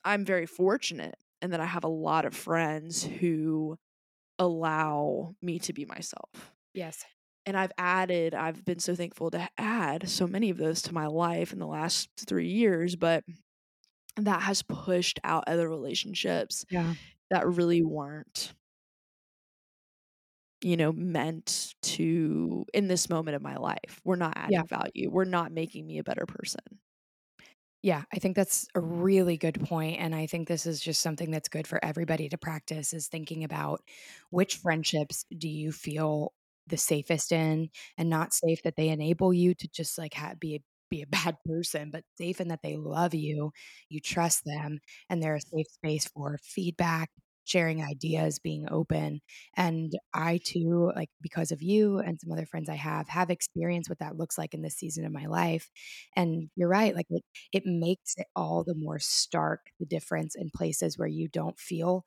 I'm very fortunate and that I have a lot of friends who allow me to be myself. Yes. And I've added I've been so thankful to add so many of those to my life in the last 3 years, but that has pushed out other relationships Yeah. that really weren't you know, meant to in this moment of my life. We're not Yeah. adding value. We're not making me a better person. Yeah, I think that's a really good point, and I think this is just something that's good for everybody to practice is thinking about which friendships do you feel the safest in and not safe that they enable you to just, like, ha be a be a bad person, but safe in that they love you, you trust them, and they're a safe space for feedback, sharing ideas, being open. And I too, like, because of you and some other friends I have, have experienced what that looks like in this season of my life. And you're right, like, it it makes it all the more stark, the difference in places where you don't feel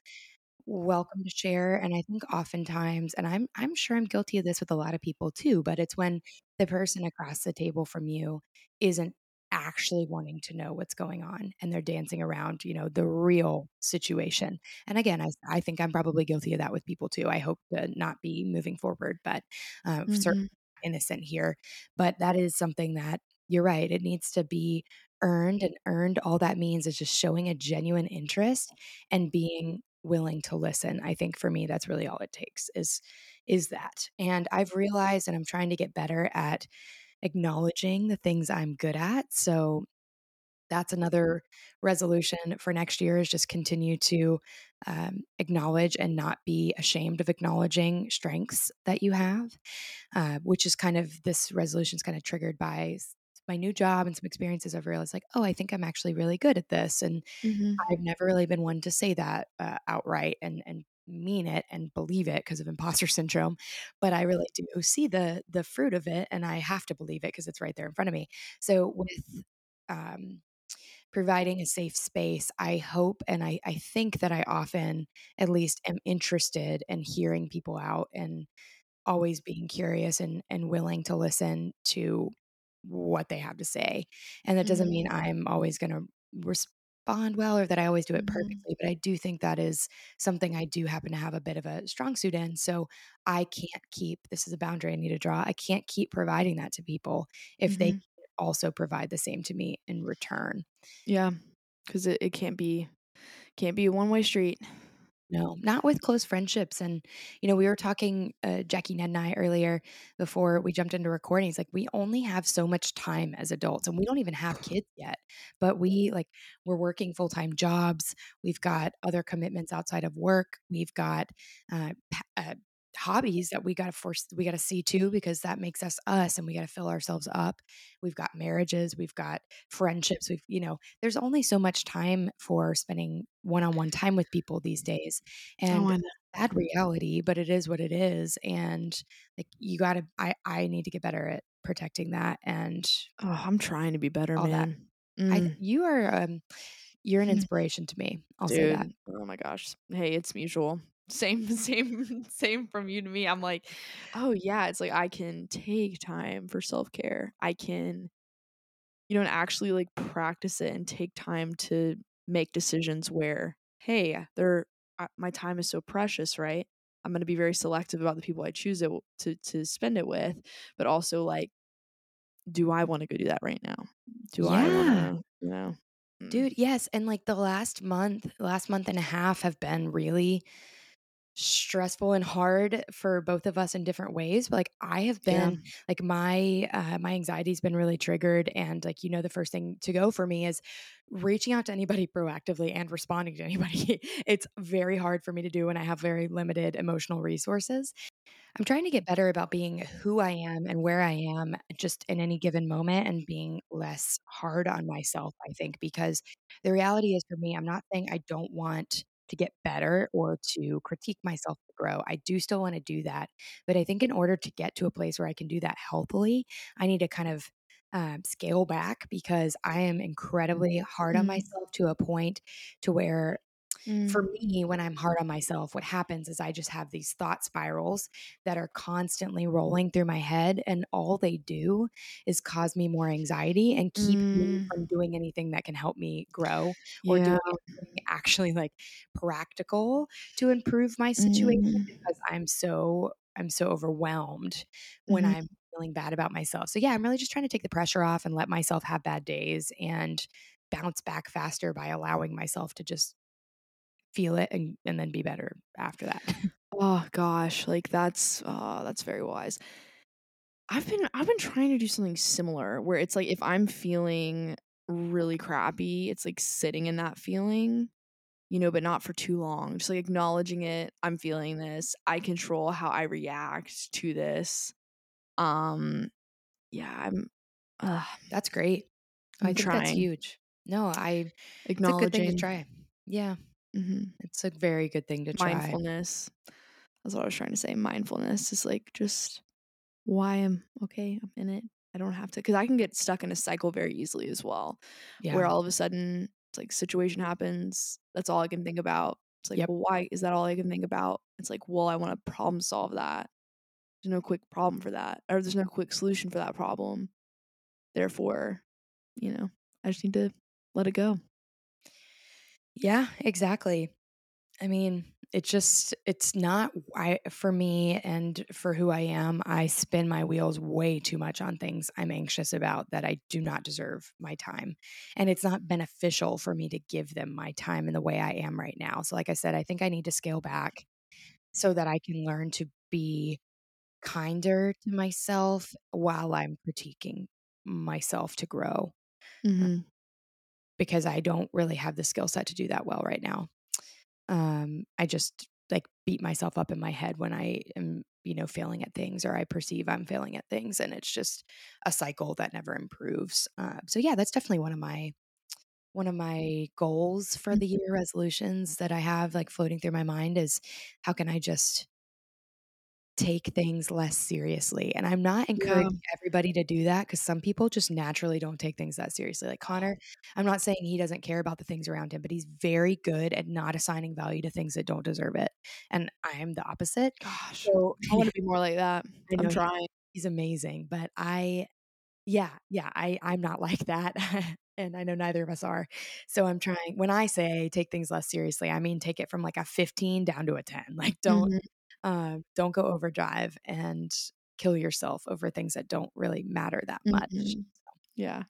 welcome to share, and I think oftentimes and I'm I'm sure I'm guilty of this with a lot of people too, but it's when the person across the table from you isn't actually wanting to know what's going on, and they're dancing around, you know, the real situation. And again, i, I think I'm probably guilty of that with people too. I hope to not be moving forward, but, um, certainly Mhm. innocent here. But that is something that you're right, it needs to be earned, and earned, all that means is just showing a genuine interest and being willing to listen. I think for me, that's really all it takes is is that. And I've realized, and I'm trying to get better at acknowledging the things I'm good at. So that's another resolution for next year is just continue to um, acknowledge and not be ashamed of acknowledging strengths that you have, uh, which is kind of this resolution is kind of triggered by my new job and some experiences. I've realized like, oh, I think I'm actually really good at this, and Mhm. I've never really been one to say that uh, outright and and mean it and believe it because of imposter syndrome but i really do see the the fruit of it and i have to believe it because it's right there in front of me so with um providing a safe space, I hope and I, I think that I often at least am interested in hearing people out and always being curious and, and willing to listen to what they have to say. And that doesn't mean I'm always going to respond well or that I always do it Mhm. perfectly, but I do think that is something I do happen to have a bit of a strong suit in. So I can't keep this is a boundary I need to draw. I can't keep providing that to people if they Mhm. also provide the same to me in return. Yeah, because it, it can't be can't be a one way street. No, not with close friendships. And, you know, we were talking, uh, Jackie, Ned, and I earlier before we jumped into recordings. Like, we only have so much time as adults, and we don't even have kids yet. But we, like, we're working full time jobs. We've got other commitments outside of work. We've got uh, pa- uh, hobbies that we got to force, we got to see too, because that makes us us and we got to fill ourselves up. We've got marriages, we've got friendships. We've, you know, there's only so much time for spending one on one time with people these days. Oh, And I sad reality, but it is what it is. And like you gotta I I need to get better at protecting that and Oh, I'm trying to be better, man. I Mm, you are um you're an inspiration to me. I'll say that. Oh my gosh. Hey, it's mutual. Same, same, same from you to me. I'm like, oh yeah, it's like I can take time for self care. I can, you know, and actually like practice it and take time to make decisions where, hey, there, my time is so precious, right? I'm going to be very selective about the people I choose it to to spend it with, but also like, do I want to go do that right now? Do I want Yeah. to, you know? Mm. Dude, yes, and like the last month, last month and a half have been really stressful and hard for both of us in different ways but like i have Yeah. been like my uh my anxiety's been really triggered and like you know the first thing to go for me is reaching out to anybody proactively and responding to anybody it's very hard for me to do when i have very limited emotional resources I'm trying to get better about being who I am and where I am just in any given moment and being less hard on myself, I think, because the reality is for me, I'm not saying I don't want to get better or to critique myself to grow. I do still want to do that. But I think in order to get to a place where I can do that healthily, I need to kind of um, scale back because I am incredibly hard on Mm. myself to a point to where Mm. for me, when I'm hard on myself, what happens is I just have these thought spirals that are constantly rolling through my head. And all they do is cause me more anxiety and keep me Mm. from doing anything that can help me grow or Yeah. doing anything actually like practical to improve my situation Mm. because I'm so I'm so overwhelmed when Mhm. I'm feeling bad about myself. So yeah, I'm really just trying to take the pressure off and let myself have bad days and bounce back faster by allowing myself to just feel it and and then be better after that. Oh gosh, like that's oh, that's very wise. I've been I've been trying to do something similar where it's like if I'm feeling really crappy, it's like sitting in that feeling, you know, but not for too long. Just like acknowledging it. I'm feeling this. I control how I react to this. Um yeah, I'm uh, That's great. I I'm think that's huge. No, I it's a good thing to try. Yeah, mhm, it's a very good thing to try. mindfulness. That's what I was trying to say. Mindfulness is like just why I'm okay, I'm in it. I don't have to because I can get stuck in a cycle very easily as well, Yeah. where all of a sudden it's like situation happens. That's all I can think about. It's like, Yep. well, why is that all I can think about? It's like, well, I want to problem solve that. There's no quick problem for that, or there's no quick solution for that problem. Therefore, you know, I just need to let it go. Yeah, exactly. I mean, it's just it's not I for me and for who I am, I spin my wheels way too much on things I'm anxious about that I do not deserve my time. And it's not beneficial for me to give them my time in the way I am right now. So like I said, I think I need to scale back so that I can learn to be kinder to myself while I'm critiquing myself to grow. Mhm. Because I don't really have the skill set to do that well right now. Um, I just like beat myself up in my head when I am, you know, failing at things or I perceive I'm failing at things. And it's just a cycle that never improves. Uh, so yeah, that's definitely one of my one of my goals for the Mhm. year resolutions that I have like floating through my mind is how can I just take things less seriously. And I'm not Yeah. encouraging everybody to do that because some people just naturally don't take things that seriously. Like Connor, I'm not saying he doesn't care about the things around him, but he's very good at not assigning value to things that don't deserve it. And I am the opposite. Gosh, So I wanna be more like that. I'm trying. he's amazing, but I yeah, yeah, I I'm not like that. and I know neither of us are. So I'm trying when I say take things less seriously, I mean take it from like a 15 down to a 10. Like don't Mhm. Um, don't go overdrive and kill yourself over things that don't really matter that much. Mhm. Yeah.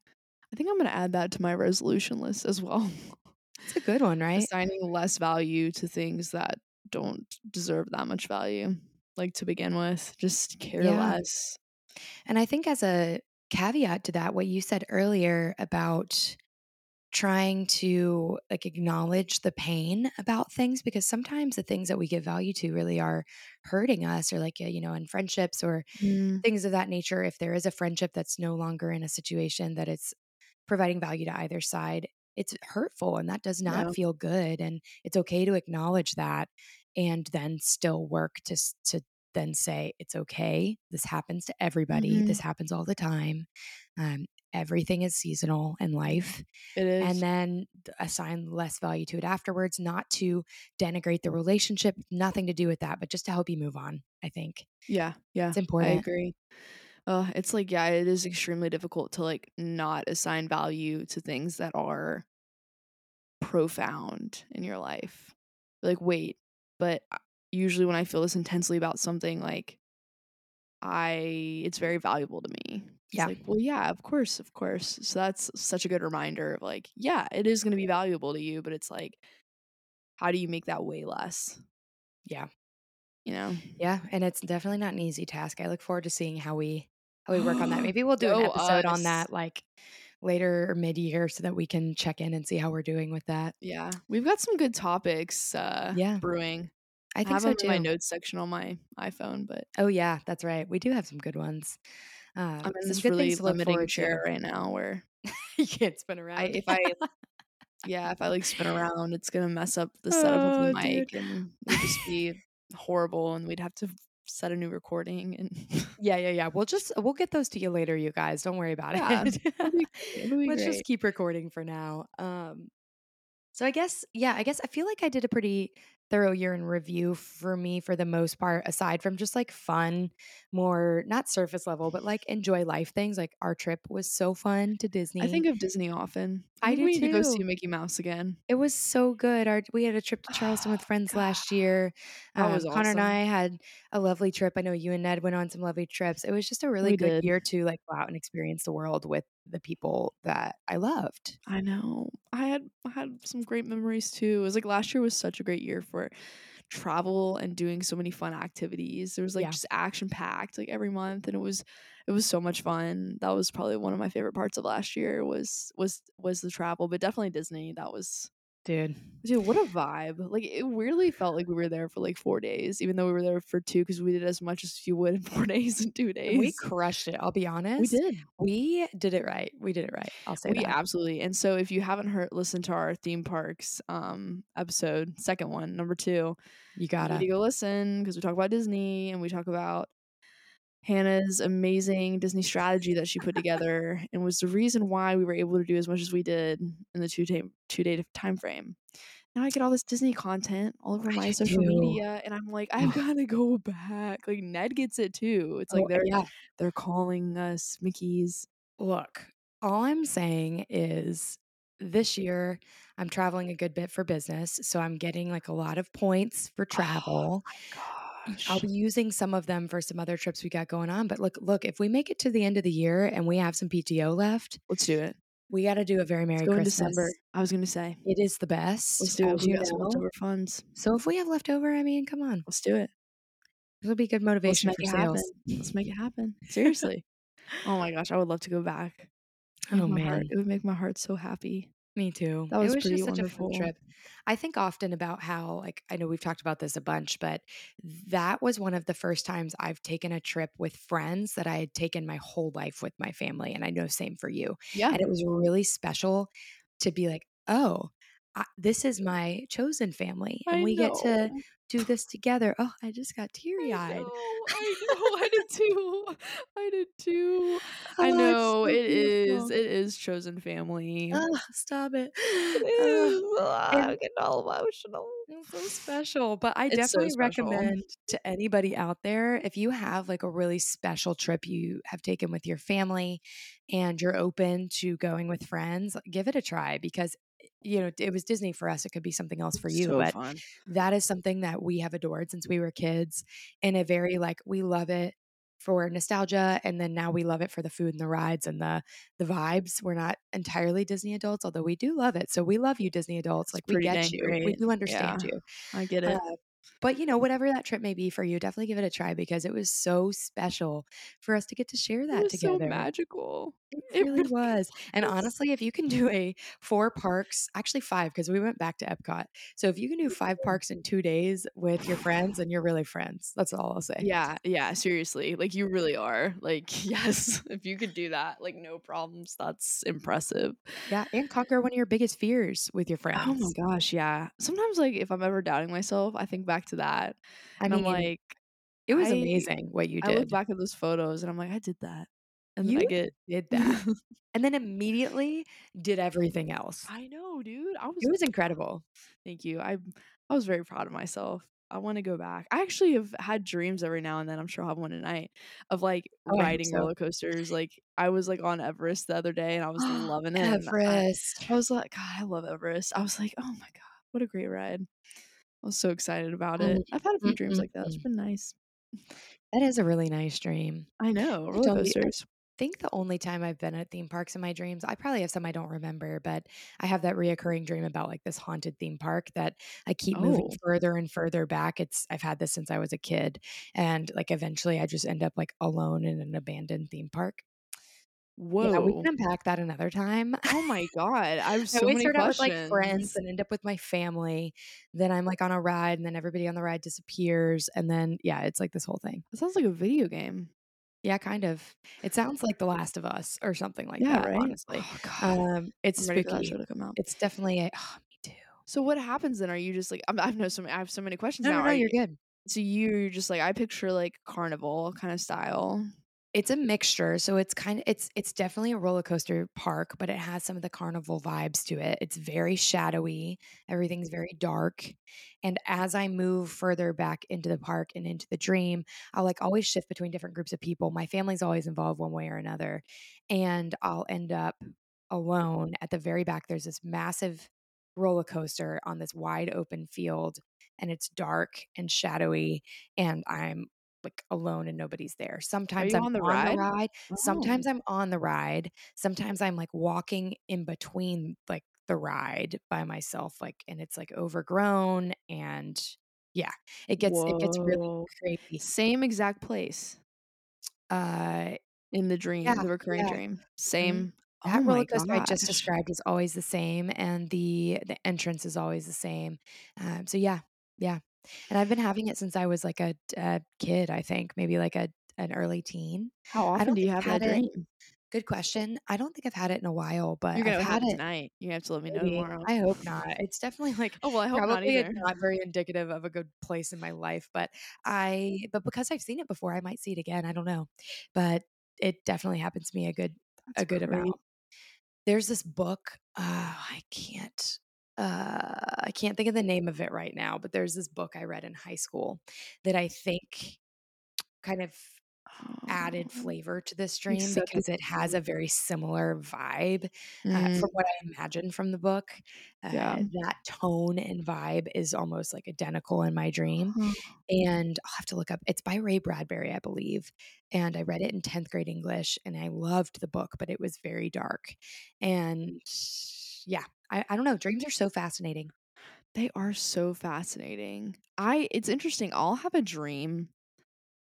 I think I'm gonna add that to my resolution list as well. It's a good one, right? Assigning less value to things that don't deserve that much value, like, to begin with. Just care Yeah. less. And I think as a caveat to that, what you said earlier about trying to like acknowledge the pain about things because sometimes the things that we give value to really are hurting us or like uh, you know in friendships or Mm. things of that nature if there is a friendship that's no longer in a situation that it's providing value to either side it's hurtful and that does not feel good and it's okay to acknowledge that and then still work to to then say it's okay this happens to everybody Mhm. this happens all the time um, everything is seasonal in life It is. and then assign less value to it afterwards not to denigrate the relationship nothing to do with that but just to help you move on i think yeah, yeah. it's important. I agree. Uh, it's like, yeah, it is extremely difficult to, like, not assign value to things that are profound in your life. Like, wait, but I usually when I feel this intensely about something, like, I it's very valuable to me. It's Yeah. like, well, yeah, of course, of course. So that's such a good reminder of like, yeah, it is going to be valuable to you, but it's like, how do you make that way less? yeah You know? yeah and it's definitely not an easy task i look forward to seeing how we how we work on that maybe we'll do an Go episode on that like later or mid-year so that we can check in and see how we're doing with that Yeah, we've got some good topics uh, Yeah. brewing. I think I, have so them in my notes section on my iPhone, but oh yeah that's right we do have some good ones uh, I'm in this really things to look limiting chair to right now where you can't spin around I if I yeah if I like spin around, it's gonna mess up the setup of the Oh, mic dude. and it would just be horrible, and we'd have to set a new recording and Yeah, yeah, yeah. We'll just we'll get those to you later, you guys. Don't worry about Yeah, it. it'll be it'll be Let's great. just keep recording for now. Um so I guess yeah, I guess I feel like I did a pretty thorough year in review for me for the most part aside from just like fun, more not surface level, but like enjoy life things. Like our trip was so fun to Disney. I think of Disney often. I think do we need to go see. Mickey Mouse again. It was so good. Our we had a trip to Charleston with Oh, friends God. last year. That Um, was Connor and. I had a lovely trip. I know you and Ned went on some lovely trips. It was just a really We good did. year to like go out and experience the world with the people that I loved. I know. I had I had some great memories too. It was like last year was such a great year for travel and doing so many fun activities. There was like Yeah. just action packed like every month and it was it was so much fun. That was probably one of my favorite parts of last year was was was the travel, but definitely Disney. That was Dude. dude, what a vibe. Like it weirdly felt like we were there for like 4 days even though we were there for 2 cuz we did as much as you would in 4 days and 2 days. We crushed it. I'll be honest. we did. We did it right. We did it right. I'll say we that. absolutely and so if you haven't heard listen to our theme parks um episode second one number two you you gotta. to go listen because we talk about disney and we talk about hannah's amazing disney strategy that she put together and was the reason why we were able to do as much as we did in the two day two day time frame now i get all this disney content all over I my social too. media and i'm like i've gotta go back like ned gets it too it's like Oh, they're yeah. they're calling us mickeys Look, all I'm saying is this year I'm traveling a good bit for business. So I'm getting like a lot of points for oh travel. Gosh I'll be using some of them for some other trips we got going on. But look, look, if we make it to the end of the year and we have some PTO left, let's do it we got to do a very Merry Christmas. December. I was gonna say, It is the best. let's do it. We got some leftover funds. So if we have leftover, I mean, come on. Let's do it. It'll be good motivation for sales. Let's make it happen. Seriously. oh my gosh, I would love to go back. Oh, make Oh, my heart- man. it would make my heart so happy. Me too. That It was was pretty just such a fun trip. I think often about how, like, I know we've talked about this a bunch, but that was one of the first times I've taken a trip with friends that I had taken my whole life with my family, and I know same for you. Yeah. And it was really special to be like, "Oh, I this is my chosen family, and I we get to know. Do this together." Oh, I just got teary-eyed. know, I know, I did too. I did too. I Oh, it's know, so it is beautiful. it is chosen family. Ugh, stop it. Is. Ah, I'm getting all emotional. It's so special, but I It's definitely special. recommend to anybody out there, if you have, like, a really special trip you have taken with your family and you're open to going with friends, give it a try because, you know, it was Disney for us, it could be something else for you, So but fun. that is something that we have adored since we were kids in a very, like, we love it for nostalgia, and then now we love it for the food and the rides and the the vibes. We're not entirely Disney adults, although we do love it. So we love you Disney adults, It's like, we get you. We do understand Yeah. you. I get Uh, it. but, you know, whatever that trip may be for you, definitely give it a try because it was so special for us to get to share It that was so together. magical. It It really really was, and honestly, if you can do a 4 parks actually five, because we went back to Epcot. So if you can do 5 mm-hmm. parks in 2 days with your friends, and you're really friends. That's all I'll say. Yeah, yeah, seriously, like, you really are. Like, yes, if you could do that, like, no problems, that's impressive. Yeah, and conquer one of your biggest fears with your friends. Oh my friends. gosh, yeah. Sometimes, like, if I'm ever doubting myself, I think back to that, I and I'm mean, like, it was I amazing what you did. I look did. back at those photos and I'm like, "I did that." And then I get did that, and then immediately did everything else. I know, dude. I was It was incredible. Thank you. I I was very proud of myself. I wanna go back. I actually have had dreams every now and then, I'm sure I'll have one tonight, of, like, Oh, riding so. roller coasters. Like, I was, like, on Everest the other day, and I was loving it, and I Everest. I was like, "God, I love Everest." I was like, "Oh my god, what a great ride." I was so excited about Mm, it. I've had a few mm, dreams mm, like that. It's been nice. That is a really nice dream. I know, roller coasters. Think the only time I've been at theme parks in my dreams I probably have some I don't remember, but I have that reoccurring dream about, like, this haunted theme park that I keep moving Oh. further and further back. It's I've had this since I was a kid, and, like, eventually I just end up, like, alone in an abandoned theme park. Yeah, we can unpack that another time. Oh my god, I have I so always many start out with, like, friends, and end up with my family, then I'm, like, on a ride, and then everybody on the ride disappears, and then yeah, it's like this whole thing. It sounds like a video game. Yeah, kind of. It sounds like The Last of Us or something like Yeah, that, right? honestly. Oh. Um, it's I'm ready for that show spooky. to come out. It's definitely a me too. So what happens then? Are you just like I'm I've know so many I have so many questions No, no, now. no, Are you're you good. so you're just like I picture, like, carnival kinda style. It's a mixture, so it's kinda it's it's definitely a roller coaster park, but it has some of the carnival vibes to it. It's very shadowy, everything's very dark, and as I move further back into the park and into the dream, I'll, like, always shift between different groups of people. My family's always involved one way or another, and I'll end up alone. At the very back, there's this massive roller coaster on this wide open field, and it's dark and shadowy, and I'm, like, alone and nobody's there. Sometimes I'm on the on the ride? ride, Oh. sometimes I'm on the ride, sometimes I'm, like, walking in between, like, the ride by myself, like and it's, like, overgrown, and yeah, it gets it gets really crazy. Same exact place? Uh, In the dream, yeah, the recurring yeah. dream. Mhm. Same? Oh That roller coaster I just described is always the same, and the the entrance is always the same. Um, so yeah, yeah, and I've been having it since I was, like, a a kid, I think, maybe, like, a an early teen. How often don't you have I've that it dream? good question. I don't think I've had it in a while, but You're gonna have had it tonight. You have to let me know tomorrow. I hope not. It's definitely, like, Oh, well, I hope probably, either. not very indicative of a good place in my life, but I but because I've seen it before, I might see it again, I don't know. But it definitely happens to me a good That's a good crazy. amount. There's this book, uh, I can't uh, I can't think of the name of it right now, but there's this book I read in high school that I think kind of added Oh. flavor to this dream the because it has a very similar vibe, uh, Mm. from what I imagine from the book. Yeah. Uh, that tone and vibe is almost, like, identical in my dream, Huh. and I'll have to look up it's by Ray Bradbury, I believe, and I read it in 10th grade English, and I loved the book, but it was very dark. And yeah, I I don't know, dreams are so fascinating. They are so fascinating. I it's interesting, I'll have a dream,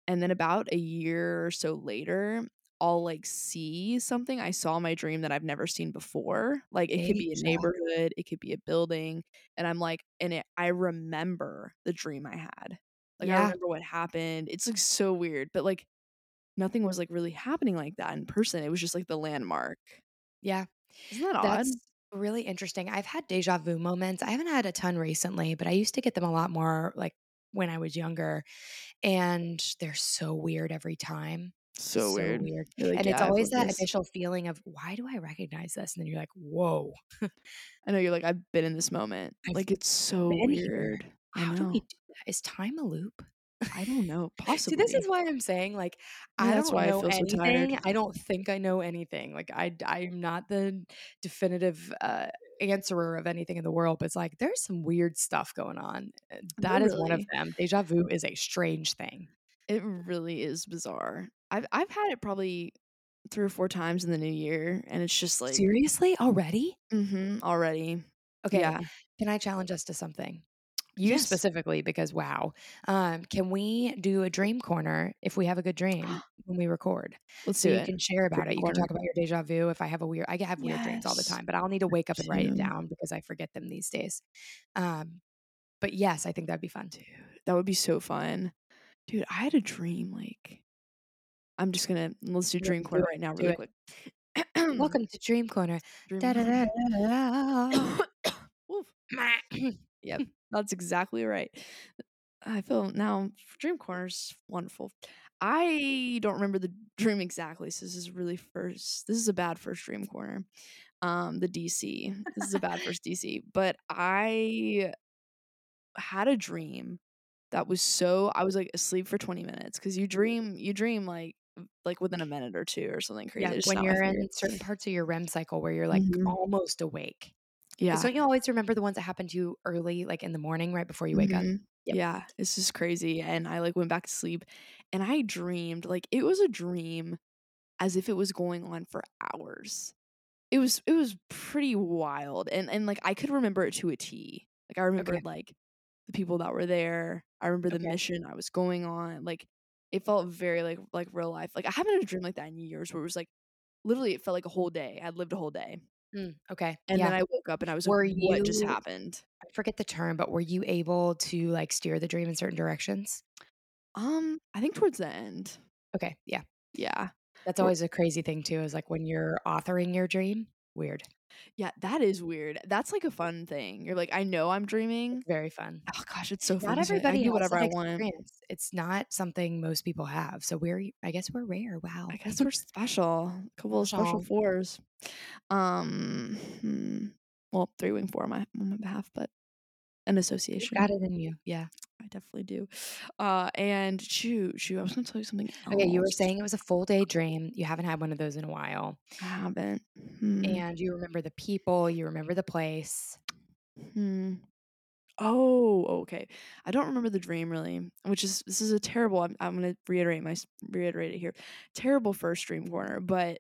and then about a year or so later, I'll like see something I saw in my dream that I've never seen before. Like it could be a neighborhood, it could be a building, and I'm like, and it, I remember the dream I had. Like I remember what happened. It's like so weird, but like nothing was like really happening like that in person. It was just like the landmark. Yeah. Isn't that odd? Really interesting. I've had deja vu moments. I haven't had a ton recently, but I used to get them a lot more like when I was younger. And they're so weird every time. so, weird. weird. Like, and it's "Yeah, I've always that this." initial feeling of why do I recognize this? And then you're like, whoa. I know you're like, I've been in this moment. I've like it's so here. weird. I How do we do that? Is time a loop? I don't know. See, Possibly. this is why I'm saying, like, I Yeah, that's don't why I know feel so anything. I don't think I know anything. Like, I, I'm not the definitive uh, answerer of anything in the world, but it's like there's some weird stuff going on. Uh, That is one of them. Deja vu is a strange thing. It really is bizarre. I've I've had it probably three or four times in the new year, and it's just like Seriously, already? hmm already. Okay. Yeah. Can I challenge us to something? You Yes. specifically, because wow. Um, can we do a dream corner if we have a good dream when we record? Let's So you it. can share about Dream it. You corner. can talk about your deja vu. If I have a weird, I have weird dreams all the time, but I'll need to wake up and write it down because I forget them these days. Um, but yes, I think that'd be fun. Dude, that would be so fun. Dude, I had a dream like I'm just gonna let's do Yeah, dream do corner it, right now do really it. quick. Welcome to Dream Corner. Dream Yep, that's exactly right. I feel now Dream Corner's wonderful. I don't remember the dream exactly, so this is really first. This is a bad first Dream Corner. Um, the DC. This is a bad first DC, but I had a dream that was so I was like asleep for 20 minutes because you dream you dream like like within a minute or two or something crazy. yeah, when you're in certain parts of your REM cycle where you're like Mhm. almost awake. Yeah. Don't you always remember the ones that happen to you early, like in the morning, right before you wake up? Mhm. Yep. Yeah, it's just crazy. And I like went back to sleep and I dreamed like it was a dream as if it was going on for hours. It was it was pretty wild. And and like I could remember it to a T. Like I remembered like the people that were there. I remember the Okay. mission I was going on. Like it felt very like like real life. Like I haven't had a dream like that in years where it was like literally it felt like a whole day. I'd lived a whole day. Mm, okay. And yeah. then I woke up and I was Were like, what just happened? I forget the term, but were you able to like steer the dream in certain directions? Um, I think towards the end. Okay. Yeah. Yeah. That's always a crazy thing too, is like when you're authoring your dream. Weird. Yeah, that is weird. That's like a fun thing. You're like, I know I'm dreaming. Very fun. Oh gosh, it's so fun. Not 'cause I- everybody I do whatever I want. It's not something most people have. So we're I guess we're rare. Wow. I guess we're special. A couple of special Special. fours. Um, hmm, well, three wing four on my on my behalf, but an You association. got it in you. Yeah. I definitely do. Uh, and shoot, shoot, I was gonna tell you something. Okay. You were saying it was a full day dream. You haven't had one of those in a while. I haven't. Hmm. And you remember the people, you remember the place. Hmm. Oh, okay. I don't remember the dream really, which is this is a terrible. I'm I'm gonna reiterate my reiterate it here. Terrible first dream corner, but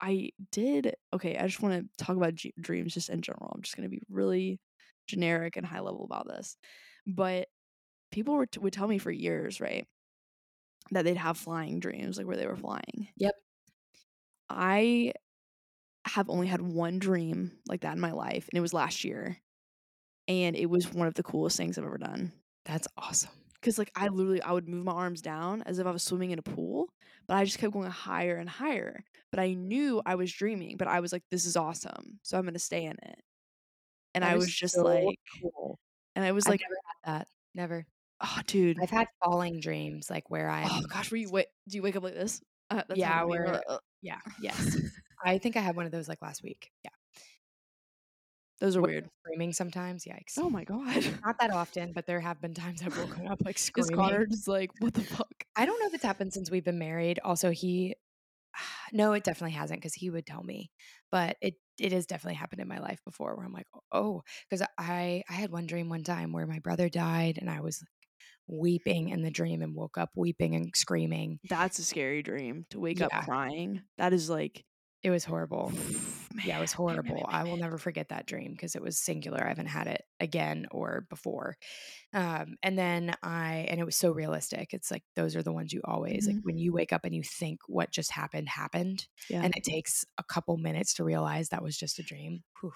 I did. Okay, I just want to talk about g- dreams just in general. I'm just gonna be really generic and high level about this, but people were t- would tell me for years, right, that they'd have flying dreams, like where they were flying. Yep. I have only had one dream like that in my life, and it was last year. And it was one of the coolest things I've ever done. That's awesome. Cause like I literally I would move my arms down as if I was swimming in a pool, but I just kept going higher and higher. But I knew I was dreaming, but I was like, this is awesome. So I'm gonna stay in it. And That I was just so like cool. and I was I've like, never had that. Never. oh dude. I've had falling dreams, like where I Oh gosh, were you wait do you wake up like this? Uh, that's Yeah, where- like, uh, yeah, yes. I think I had one of those like last week. Yeah. those are weird. Screaming sometimes. Yikes. Oh my god. Not that often, but there have been times I've woken up like Is screaming. Connor just like, what the fuck? I don't know if it's happened since we've been married. Also, he no, it definitely hasn't because he would tell me. But it it has definitely happened in my life before where I'm like, oh, because I I had one dream one time where my brother died and I was weeping in the dream and woke up weeping and screaming. That's a scary dream to wake up crying. That is like It was horrible. yeah, it was Man, man, man, horrible. man, I will never forget that dream because it was singular. I haven't had it again or before. Um, and then I and it was so realistic. It's like those are the ones you always like Mhm. when you wake up and you think what just happened happened, Yeah. and it takes a couple minutes to realize that was just a dream. Whew.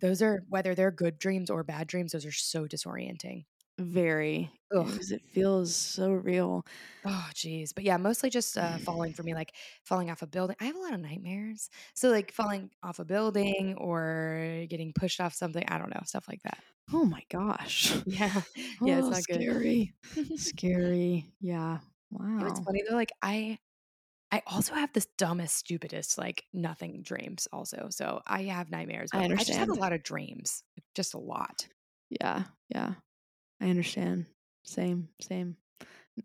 Those are whether they're good dreams or bad dreams, those are so disorienting. Very. Ugh. Because it feels so real. Oh, geez. But yeah, mostly just uh, falling for me, like falling off a building. I have a lot of nightmares. So, like falling off a building or getting pushed off something. I don't know, stuff like that. Oh my gosh. Yeah. Yeah, it's Oh, not good. scary. Scary. Yeah. You know what's funny though? Like I I also have this dumbest, stupidest, like nothing dreams also. So I have nightmares, I but I, just have a lot of dreams. Just a lot. Yeah. Yeah. I understand. Same. Same.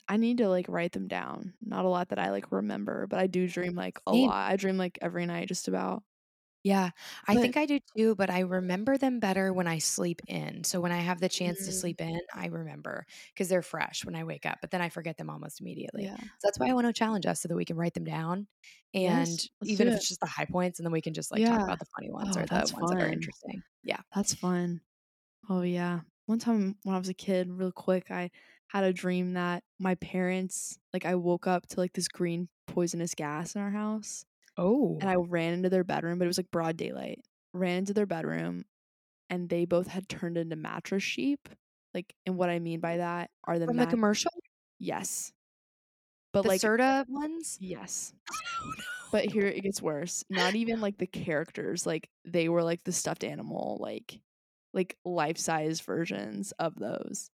I need to like write them down. Not a lot that I like remember, but I do dream like a Same. lot. I dream like every night just about. Yeah, I But think I do too, but I remember them better when I sleep in. So when I have the chance to Mm, sleep in, I remember because they're fresh when I wake up, but then I forget them almost immediately. yeah. So that's why I want to challenge us so that we can write them down. And Yes. Let's even do if it. it's just the high points, and then we can just like talk Yeah. about the funny ones Oh, or the that's ones that are fun. interesting. Yeah. That's fun. Oh yeah. One time when I was a kid, real quick, I had a dream that my parents like I woke up to like this green poisonous gas in our house Oh, and I ran into their bedroom, but it was like broad daylight. Ran into their bedroom and they both had turned into mattress sheep. Like and what I mean by that are the from the commercial, yes. But the like Serta ones. yes. Oh But here it gets worse. Not even like the characters, like they were like the stuffed animal, like like life-size versions of those.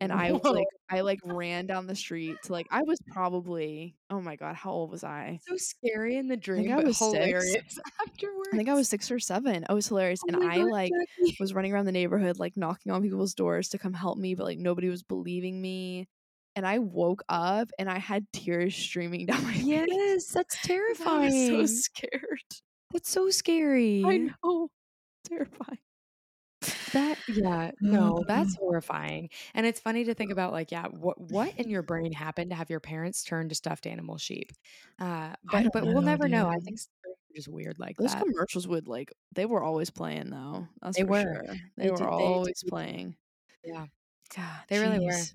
And I was like I like ran down the street to like I was probably oh my god, how old was I? So scary in the I dream, I but was 6. hilarious I think I was 6 or 7. Oh, it was hilarious. Oh And I god, like Jackie. was running around the neighborhood like knocking on people's doors to come help me, but like nobody was believing me. And I woke up and I had tears streaming down my face. Yes, that's 'cause I was so scared. That's so scary. I know. Terrifying. That yeah, no, that's horrifying. And it's funny to think about like, yeah, what what in your brain happened to have your parents turn to stuffed animal sheep? Uh, I but don't but we'll know, never know. I dude. think are just weird like Those that. commercials would like they were always playing though. That's They for were. sure. They They were did they always did. playing. Yeah, God, they really were. jeez.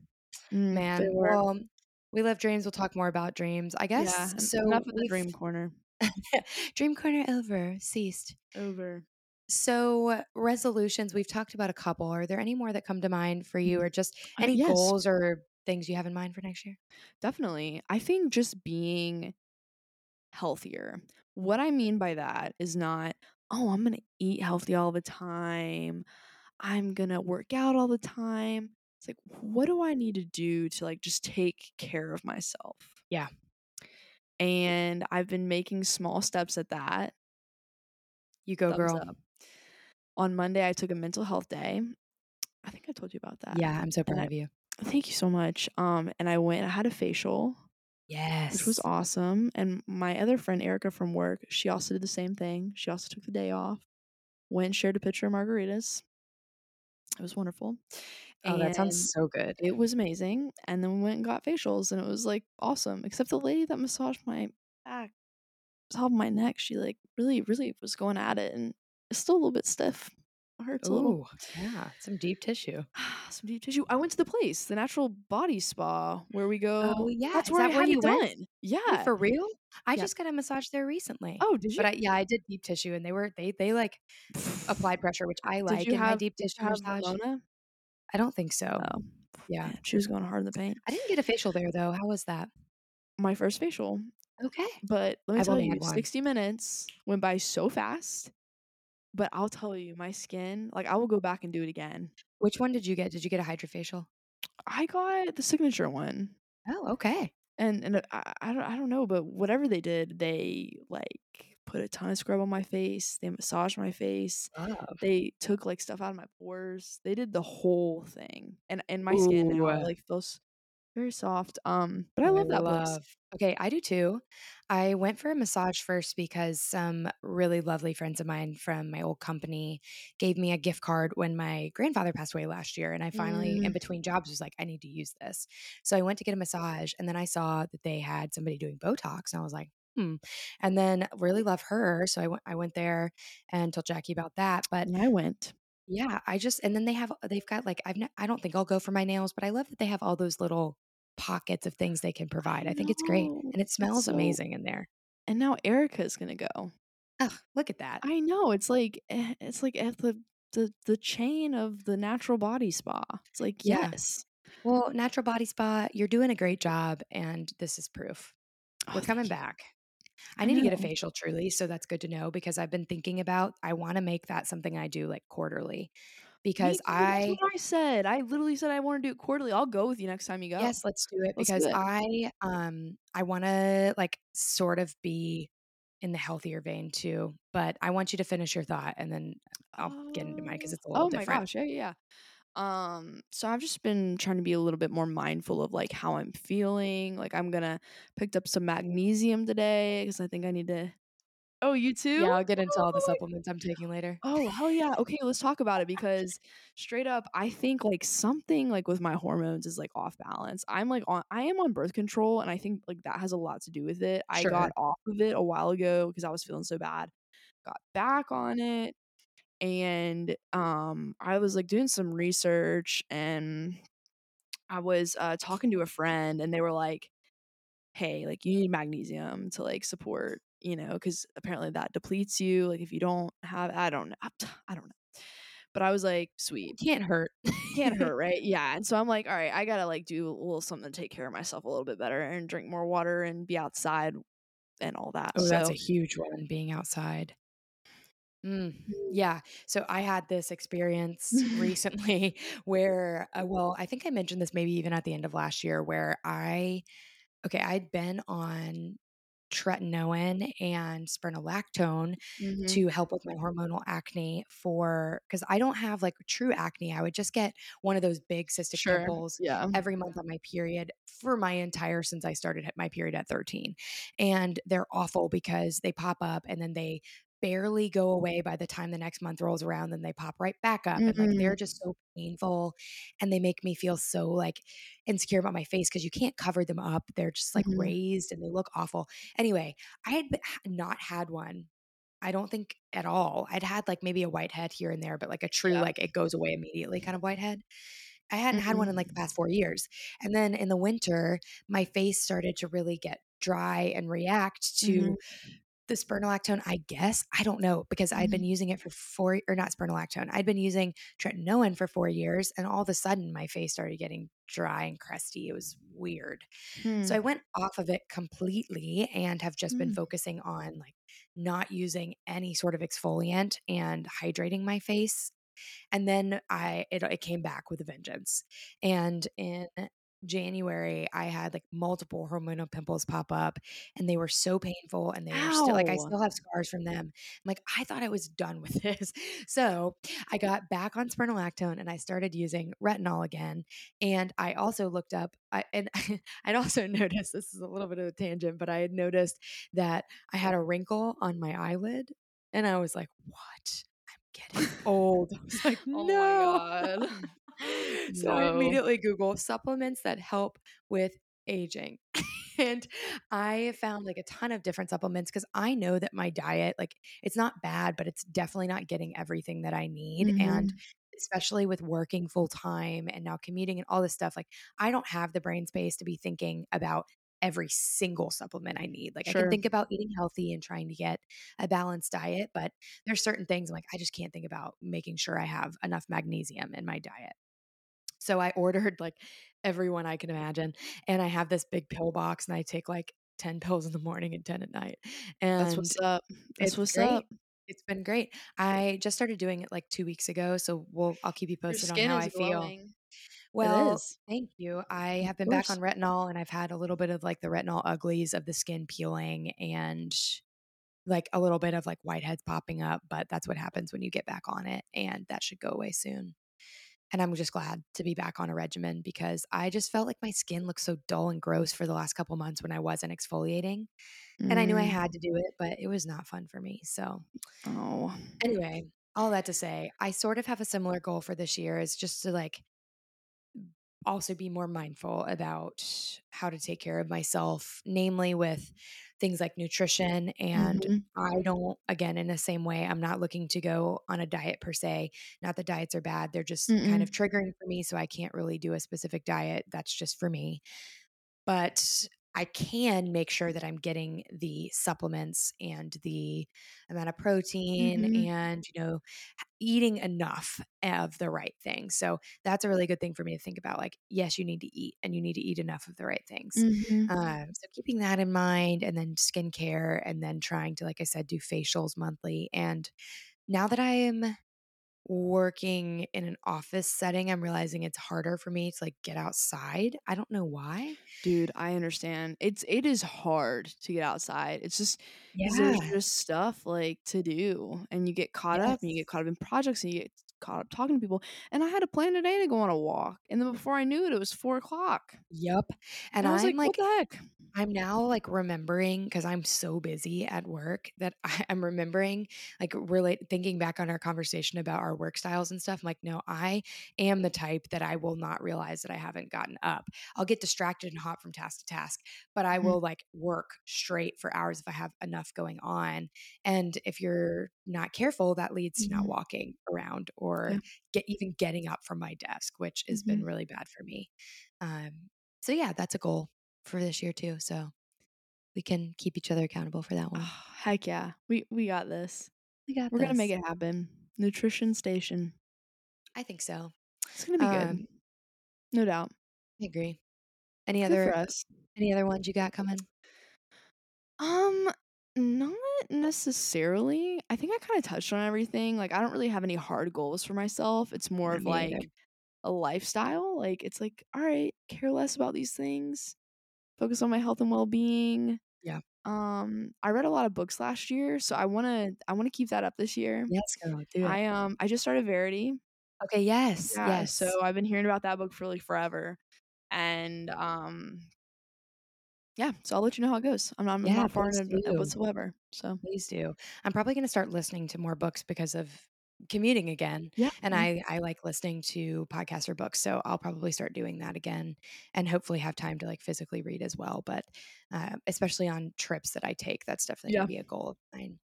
Mm, they Man, were. well, we love dreams. We'll talk more about dreams. I Yeah. guess en- so. Enough of the We've dream corner. dream corner over, ceased. Over. So resolutions, we've talked about a couple. Are there any more that come to mind for you, Mhm. or just Uh, any yes, goals or things you have in mind for next year? definitely. I think just being healthier. What I mean by that is not, oh, I'm going to eat healthy all the time. I'm going to work out all the time. It's like, what do I need to do to like just take care of myself? Yeah. And I've been making small steps at that. You go, Thumbs girl. up. On Monday, I took a mental health day. I think I told you about that. Yeah, I'm so And proud I, of you. thank you so much. Um, and I went, I had a facial, Yes, which was awesome. And my other friend, Erica from work, she also did the same thing. She also took the day off, went and shared a picture of margaritas. It was wonderful. Oh, that sounds so good. it was amazing. And then we went and got facials, and it was like awesome. Except the lady that massaged my back, top of my neck, she like really, really was going at it, and it's still a little bit stiff. It hurts a little. Yeah, some deep tissue. Some deep tissue. I went to the place, the natural body spa, where we oh, go. Oh yeah, That's is where I that where had you it went? done. Wait, Yeah. for real? I Yeah. just got a massage there recently. Oh, did But you? I yeah, I did deep tissue and they were they they like applied pressure, which I like. Did you in my have deep tissue massage. I don't think so. Oh, Yeah. man, she was going hard in the paint. I didn't get a facial there though. How was that? My first facial. Okay. But let me I've tell you, 60 minutes went by so fast. But I'll tell you, my skin, like I will go back and do it again. Which one did you get? Did you get a hydrofacial? I got the signature one. Oh, okay. And and uh, I, I don't I don't know, but whatever they did, they like put a ton of scrub on my face. They massaged my face. Love. They took like stuff out of my pores. They did the whole thing. And and my skin now like feels very soft. Um, but I I love that place. love. Okay, I do too. I went for a massage first because some really lovely friends of mine from my old company gave me a gift card when my grandfather passed away last year. And I finally, in Mm, between jobs, was like, I need to use this. So I went to get a massage and then I saw that they had somebody doing Botox. And I was like, hmm. And then really love her, so I went I went there and told Jackie about that, but And I went. Yeah, I just and then they have they've got, like I've I don't think I'll go for my nails, but I love that they have all those little pockets of things they can provide. I think it's great, know. and it smells so amazing in there. and now Erica's gonna go. Oh, look at that. I know, it's like eh, it's like at the the the chain of the natural body spa. It's like, Yeah. yes. Well, Natural Body Spa, you're doing a great job, and this is proof. Oh, We're thank coming back. I need to get a facial truly, so that's good to know because I've been thinking about I wanna make that something I do, like, quarterly because too, I what I said. I literally said I wanna do it quarterly. I'll go with you next time you go. Yes, let's do it Let's do because it. I, um, I wanna, like, sort of be in the healthier vein too, but I want you to finish your thought, and then I'll get into mine because it's a little oh my different. gosh, yeah, yeah, yeah. Um, so I've just been trying to be a little bit more mindful of, like, how I'm feeling, like, I'm gonna picked up some magnesium today because I think I need to Oh, you too? Yeah, I'll get into all the Oh supplements I'm taking later. Oh, hell yeah. Okay, let's talk about it because straight up, I think, like, something, like, with my hormones is, like, off balance. I'm, like, on I am on birth control, and I think, like, that has a lot to do with it. I got off of it a while ago because I was feeling so bad. Got back on it, and, um, I was, like, doing some research, and I was, uh, talking to a friend, and they were like, "Hey, like, you need magnesium to, like, support" you know, because apparently that depletes you, like, if you don't have I don't know, I don't know. But I was like, "Sweet." Can't hurt. Can't hurt, right? Yeah, and so I'm like, "Alright, I gotta, like, do a little something to take care of myself a little bit better and drink more water and be outside and all that." Oh, that's a huge one, being outside. Mm, Mm. yeah. So I had this experience recently where, uh well, I think I mentioned this maybe even at the end of last year where I okay, I'd been on tretinoin and spironolactone Mhm. to help with my hormonal acne for because I don't have, like, true acne, I would just get one of those big cystic Sure, pimples yeah. every month on my period for my entire since I started my period at 13, and they're awful because they pop up, and then they barely go away by the time the next month rolls around, then they pop right back up, and, like, they're Mhm. just so painful, and they make me feel so, like, insecure about my face because you can't cover them up, they're just, like, Mhm. raised, and they look awful. Anyway, I had not had one, I don't think at all. I'd had, like, maybe a whitehead here and there, but, like, a true, Yeah. like, it goes away immediately kind of whitehead. I hadn't had one in, like, the Mhm. past 4 years, and then in the winter, my face started to really get dry and react to Mhm. The spironolactone, I guess, I don't know, because I'd been Mhm. using it for 4 or not spironolactone, I'd been using tretinoin for 4 years, and all of a sudden, my face started getting dry and crusty, it was weird. So I Hmm. went off of it completely and have just been Mm. focusing on, like, not using any sort of exfoliant and hydrating my face, and then I it it came back with a vengeance, and in January, I had, like, multiple hormonal pimples pop up, and they were so painful, and they were still like, I still have scars from them. I'm like, "I thought I was done with this." So, I got back on spironolactone, and I started using retinol again, and I also looked up I and I'd also noticed this is a little bit of a tangent, but I had noticed that I had a wrinkle on my eyelid, and I was like, "What? I'm getting old." I was like, Oh my "No." So I immediately Google supplements that help with aging, and I found, like, a ton of different supplements because I know that my diet, like, it's not bad, but it's definitely not getting everything that I need, and Mhm. especially with working full time and now commuting and all this stuff, like, I don't have the brain space to be thinking about every single supplement I need. Like, I can think about eating healthy and trying to get a balanced diet, but there's certain things, like, I just can't think about making sure I have enough magnesium in my diet. So I ordered, like, everyone I can mm. imagine, and I have this big pill box, and I take, like, 10 pills in the morning and 10 at night, That's and what's up. That's it's what's great. up. It's been great. I just started doing it, like, 2 weeks ago, so we'll I'll keep you posted on how I feel. glowing. It Well, thank you. I have been back on retinol, and I've had a little bit of, like, the retinol uglies of the skin peeling and, like, a little bit of, like, whiteheads popping up, but that's what happens when you get back on it, and that should go away soon. And I'm just glad to be back on a regimen because I just felt like my skin looked so dull and gross for the last couple months when I wasn't exfoliating, and I knew I Mm. had to do it, but it was not fun for me, so Oh. anyway, all that to say, I sort of have a similar goal for this year is just to, like also be more mindful about how to take care of myself, namely with things like nutrition. And Mhm. I don't, again, in the same way, I'm not looking to go on a diet per se. Not that diets are bad, they're just kind of triggering for me. So I can't really do a specific diet. That's just for me. But I can make sure that I'm getting the supplements and the amount of protein Mhm. and, you know, eating enough of the right things. So that's a really good thing for me to think about. Like, yes, you need to eat and you need to eat enough of the right things. Mhm. Um, so keeping that in mind and then skincare and then trying to, like I said, do facials monthly. And now that I am working in an office setting, I'm realizing it's harder for me to like get outside. I don't know why. Dude, I understand. It's it is hard to get outside. It's just because there's just stuff, like, to do, and you get caught up, and you get caught up in projects, and you get caught up talking to people, and I had a plan today to go on a walk, and then before I knew it, it was four o'clock, Yep. And and I was I'm like, "What the heck?" I'm now like remembering because I'm so busy at work that I, am remembering, like, relate thinking back on our conversation about our work styles and stuff. I'm like, no, I am the type that I will not realize that I haven't gotten up. I'll get distracted and hop from task to task, but I Mhm, will like work straight for hours if I have enough going on. And if you're not careful, that leads to not mhm. walking around or Yeah, get even getting up from my desk, which has been mhm. really bad for me. Um, so yeah, that's a goal for this year too. So we can keep each other accountable for that one. Oh, heck yeah. We we got this. We got We're gonna make it happen. Nutrition station. I think so. It's gonna be good. Um, No doubt. I agree. Any Good other us. any other ones you got coming? Um, not necessarily. I think I kinda touched on everything. Like, I don't really have any hard goals for myself. It's more of me either. like a lifestyle. Like, it's like, "All right, care less about these things, focus on my health and well-being." Yeah. Um, I read a lot of books last year, so I wanna I wanna keep that up this year. Yes, girl, do it. I, um, I just started Verity. Okay, yes, Yeah, yes. so I've been hearing about that book for, like, forever, and, um yeah, so I'll let you know how it goes. I'm not I'm Yeah, not far into it whatsoever, so Please do. I'm probably gonna start listening to more books because of commuting again, yeah, and. I I like listening to podcasts or books, so I'll probably start doing that again and hopefully have time to, like, physically read as well, but, uh, especially on trips that I take, that's definitely gonna be a goal of mine.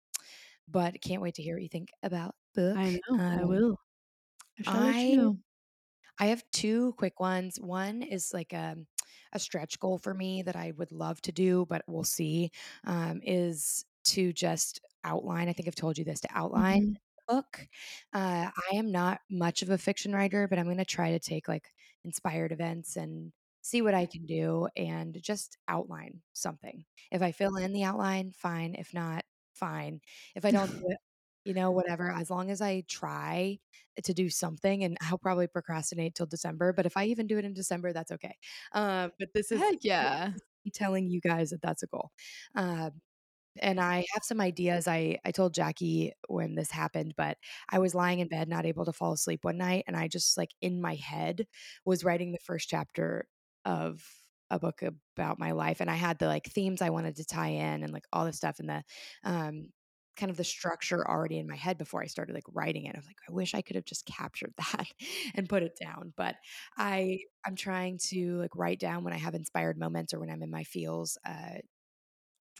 But can't wait to hear what you think about book. I know, I Um, will. I you I know. I have 2 quick ones. One is like, um, a stretch goal for me that I would love to do, but we'll see, um, is to just outline I think I've told you this, to outline Mhm. the book. Uh, I am not much of a fiction writer, but I'm gonna try to take, like, inspired events and see what I can do and just outline something. If I fill in the outline, fine. If not, fine. If I don't do it, you know, whatever, as long as I try to do something, and I'll probably procrastinate till December, but if I even do it in December, that's okay. Uh, but this is Heck yeah. telling you guys that that's a goal. Um, and I have some ideas. I I told Jackie when this happened, but I was lying in bed, not able to fall asleep one night, and I just, like, in my head was writing the first chapter of a book about my life, and I had the, like, themes I wanted to tie in and, like, all this stuff and the, um, kind of the structure already in my head before I started, like, writing it. I was like, "I wish I could have just captured that and put it down." But I I'm trying to, like, write down when I have inspired moments or when I'm in my feels, uh,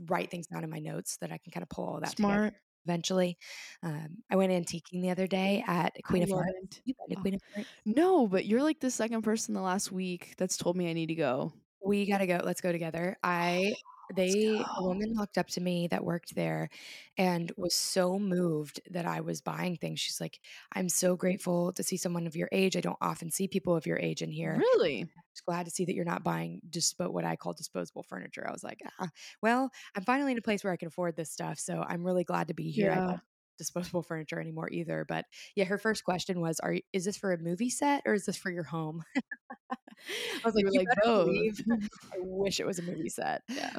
write things down in my notes that I can kinda pull all that together Smart. eventually. Um, I went antiquing the other day at I Queen of love Hearts. You been to Oh, of Hearts? no, but you're, like, the 2nd person the last week that's told me I need to go. We gotta go. Let's go together. I they a woman walked up to me that worked there and was so moved that I was buying things. She's like, "I'm so grateful to see someone of your age. I don't often see people of your age in here. Really? Just glad to see that you're not buying dispo what I call disposable furniture." I was like, "Ah, well, I'm finally in a place where I can afford this stuff, so I'm really glad to be here. I Yeah. Disposable furniture anymore either." But yeah, her mm. first question was, "Are you is this for a movie set or is this for your home?" I was like, You "You like, "Both." I wish it was a movie set." Yeah.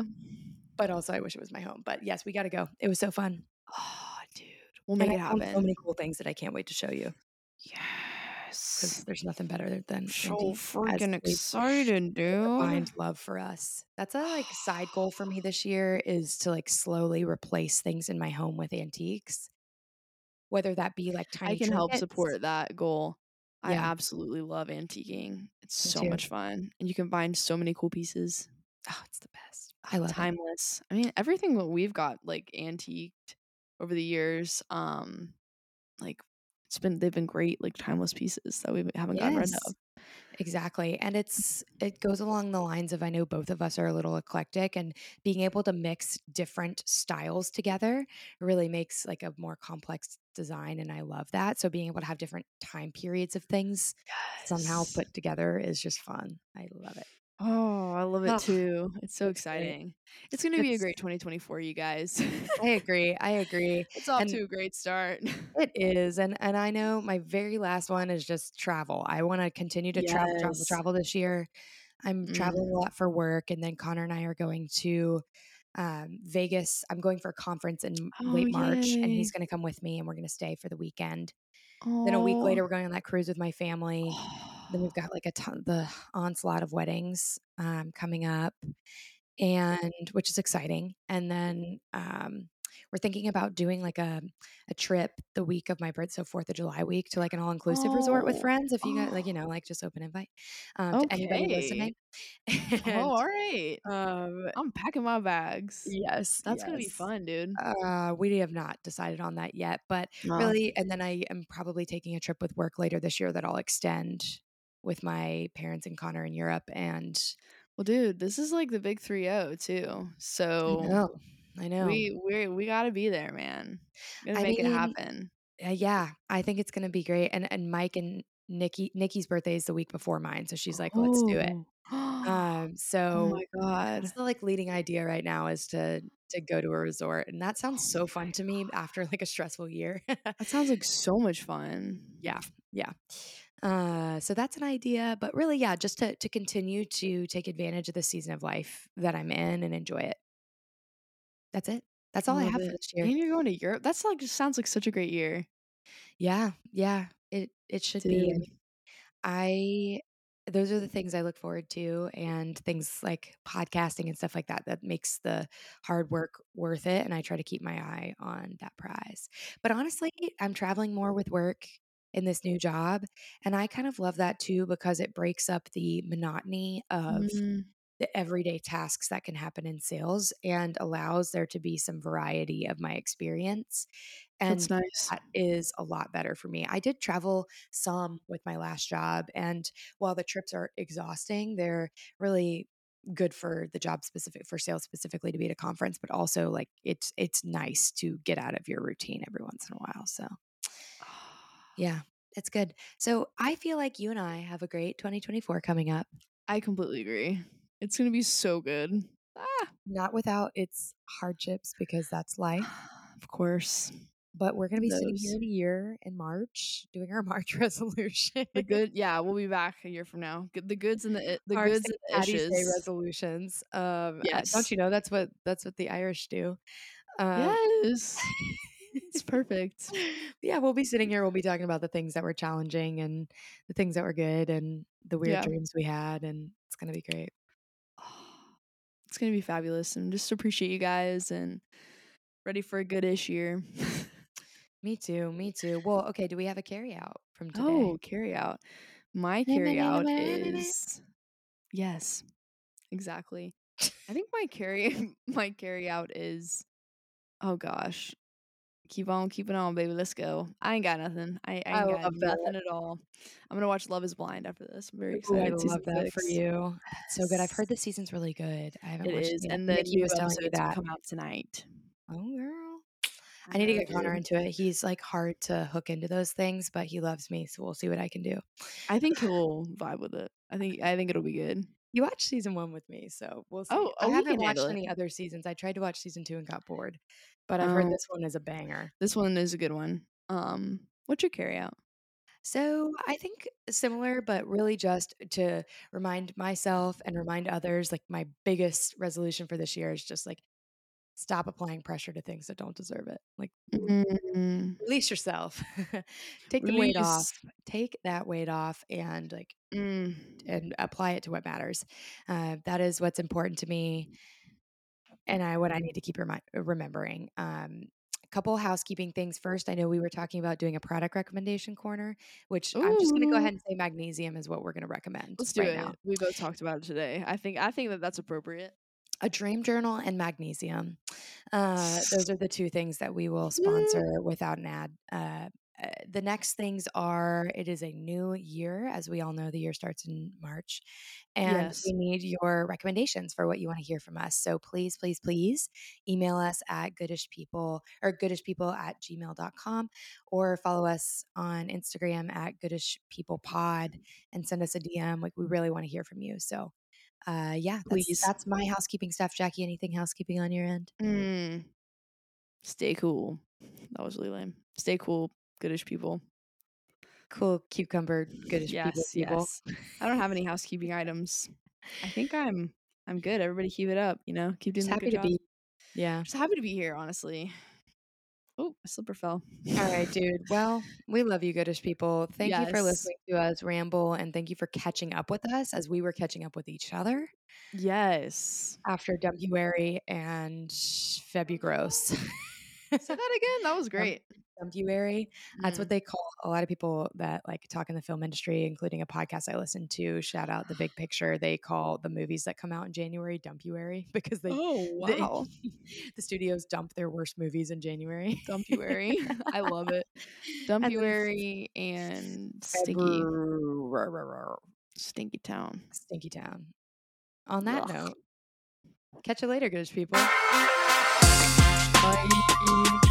But also I wish it was my home. But yes, we gotta go. It was so fun. Oh, dude. We'll And make I it found so many cool things that I can't wait to show you because Yes. there's nothing better than So freaking excited, dude. love for us. That's a, like, side goal for me this year is to, like, slowly replace things in my home with antiques, whether that be, like, tiny. I can help support that goal. I absolutely love antiquing. It's me so too. much fun, and you can find so many cool pieces. Oh, it's the best. I love it. timeless. I mean, everything that we've got like antiqued over the years, um, like it's been they've been great like timeless pieces that we haven't gotten rid of. Exactly. And it's it goes along the lines of I know both of us are a little eclectic and being able to mix different styles together really makes like a more complex design and I love that. So being able to have different time periods of things somehow put together is just fun. I love it. Oh, I love it too. It's so exciting. It's gonna be a It's great 2024, you guys. I agree. I agree. it's off And to a great start. It is, and and I know my very last one is just travel. I wanna continue to travel, travel, Yes. travel this year. I'm traveling a Mm. lot for work, and then Connor and I are going to, um, Vegas. I'm going for a conference in Oh, late March, and he's yay. gonna come with me, and we're gonna stay for the weekend. Then a week Oh. later, we're going on that cruise with my family. Then we've got, like, a ton the onslaught of weddings, um, coming up, and which is exciting. And then, um, we're thinking about doing, like, a a trip the week of my birth so 4th of July week to, like, an all-inclusive resort with Oh. friends, if you got like, you Oh. know, like, just open invite, um, to anybody Okay. listening. Oh, alright. um I'm packing my bags. Yes, That's gonna be fun, dude. Uh, we have not decided on that yet, but really and then I am probably taking a trip with work later this year that I'll extend with my parents and Connor in Europe, and Well, dude, this is like the big 3-0 too. I So know. I know. we we're we gotta be there, man. Gonna I make it happen. uh, yeah, I think it's gonna be great, and and Mike and Nikki Nikki's birthday is the week before mine, so she's like, "Let's do it." Oh. Um, Oh my so god. that's the, like, leading idea right now is to to go to a resort, and that sounds Oh so my fun to me after, like, a stressful year. That sounds like so much fun. Yeah, yeah. Uh, so that's an idea, but really, yeah, just to to continue to take advantage of the season of life that I'm in and enjoy it. That's it. That's all I Love have for this year. And you're going to Europe? That's like just sounds like such a great year. Yeah, yeah, it it should be. Dude. mean, I those are the things I look forward to and things like podcasting and stuff like that that makes the hard work worth it, and I try to keep my eye on that prize. But honestly, I'm traveling more with work in this new job, and I kind of love that too because it breaks up the monotony of Mm. the everyday tasks that can happen in sales and allows there to be some variety of my experience, That's and nice. that is a lot better for me. I did travel some with my last job, and while the trips are exhausting, they're really good for the job specific for sales specifically to be at a conference, but also, like, it's it's nice to get out of your routine every once in a while, so yeah, it's good. So, I feel like you and I have a great 2024 coming up. I completely agree. It's gonna be so good. Ah. Not without its hardships because that's life. Of course. But we're gonna be sitting here in a year in March doing our March resolution. The good yeah, we'll be back a year from now. The goods and the the Our goods St. and Day issues. resolutions. Um, uh, don't you know that's what that's what the Irish do? Um Yes. It's perfect. Yeah, we'll be sitting here, we'll be talking about the things that were challenging and the things that were good and the weird Yeah. dreams we had, and it's gonna be great. It's gonna be fabulous, and just appreciate you guys and ready for a good-ish year. Me too, me too. Well, okay, do we have a carryout from today? Oh, carryout. My carryout is Yes. Exactly. I think my carry my carryout is oh gosh. Keep on keeping on, baby. Let's go. I ain't got nothing. I, I I ain't got love that. nothing at all. I'm gonna watch Love Is Blind after this. I'm very Ooh, I excited. Love that for you. So good. I've heard the season's really good. I haven't It watched is, it yet. and the Nikki new was telling me that. come out tonight. Oh, girl. I I need to get Connor into it. He's, like, hard to hook into those things, but he loves me, so we'll see what I can do. I think he'll vibe with it. I think I think it'll be good. You watched season 1 with me, so we'll see. Oh, I oh, he haven't watched any other seasons. I tried to watch season 2 and got bored, but I've heard Oh. this one is a banger. This one is a good one. Um, what's your carry out? So, I think similar, but really just to remind myself and remind others, like, my biggest resolution for this year is just, like, stop applying pressure to things that don't deserve it. Like, Mm. release yourself. Take the weight off. Take that weight off and, like Mm. and apply it to what matters. Uh, that is what's important to me and I what I need to keep remi remembering. Um, a couple housekeeping things. First, I know we were talking about doing a product recommendation corner, which I'm just gonna go ahead and say magnesium is what we're gonna recommend Let's do right it. now. We both talked about it today. I think I think that that's appropriate. A dream journal and magnesium. Uh, those are the two things that we will sponsor without an ad. Uh, uh, the next things are it is a new year as we all know the year starts in march and Yes. we need your recommendations for what you want to hear from us so please please please email us at goodish people or goodish people at gmail.com or follow us on instagram at goodish people pod and send us a dm like we really want to hear from you so uh yeah that's, Please. that's my housekeeping stuff jackie anything housekeeping on your end Mm. Stay cool. That was really lame. Stay cool, goodish people. cool cucumber goodish yes, people yes. I don't have any housekeeping items. I think I'm I'm good. Everybody keep it up, you know? Keep doing just happy good to job. be yeah Just happy to be here, honestly. Oh, my slipper fell. All right, dude. Well, we love you, goodish people. Thank you for listening to us ramble and thank you for catching up with us as we were catching up with each other Yes. after Dumpuary and Febugros. Say that again. That was great. Dumpuary. That's what Mm. they call a lot of people that like talk in the film industry, including a podcast I listen to. Shout out the big picture. They call the movies that come out in January Dumpuary because they Oh wow. the studios dump their worst movies in January. Dumpuary. I love it. Dumpuary and Stinky. February. Stinky Town. Stinky Town. On that Ugh. note, catch you later, goodish people. Thank you.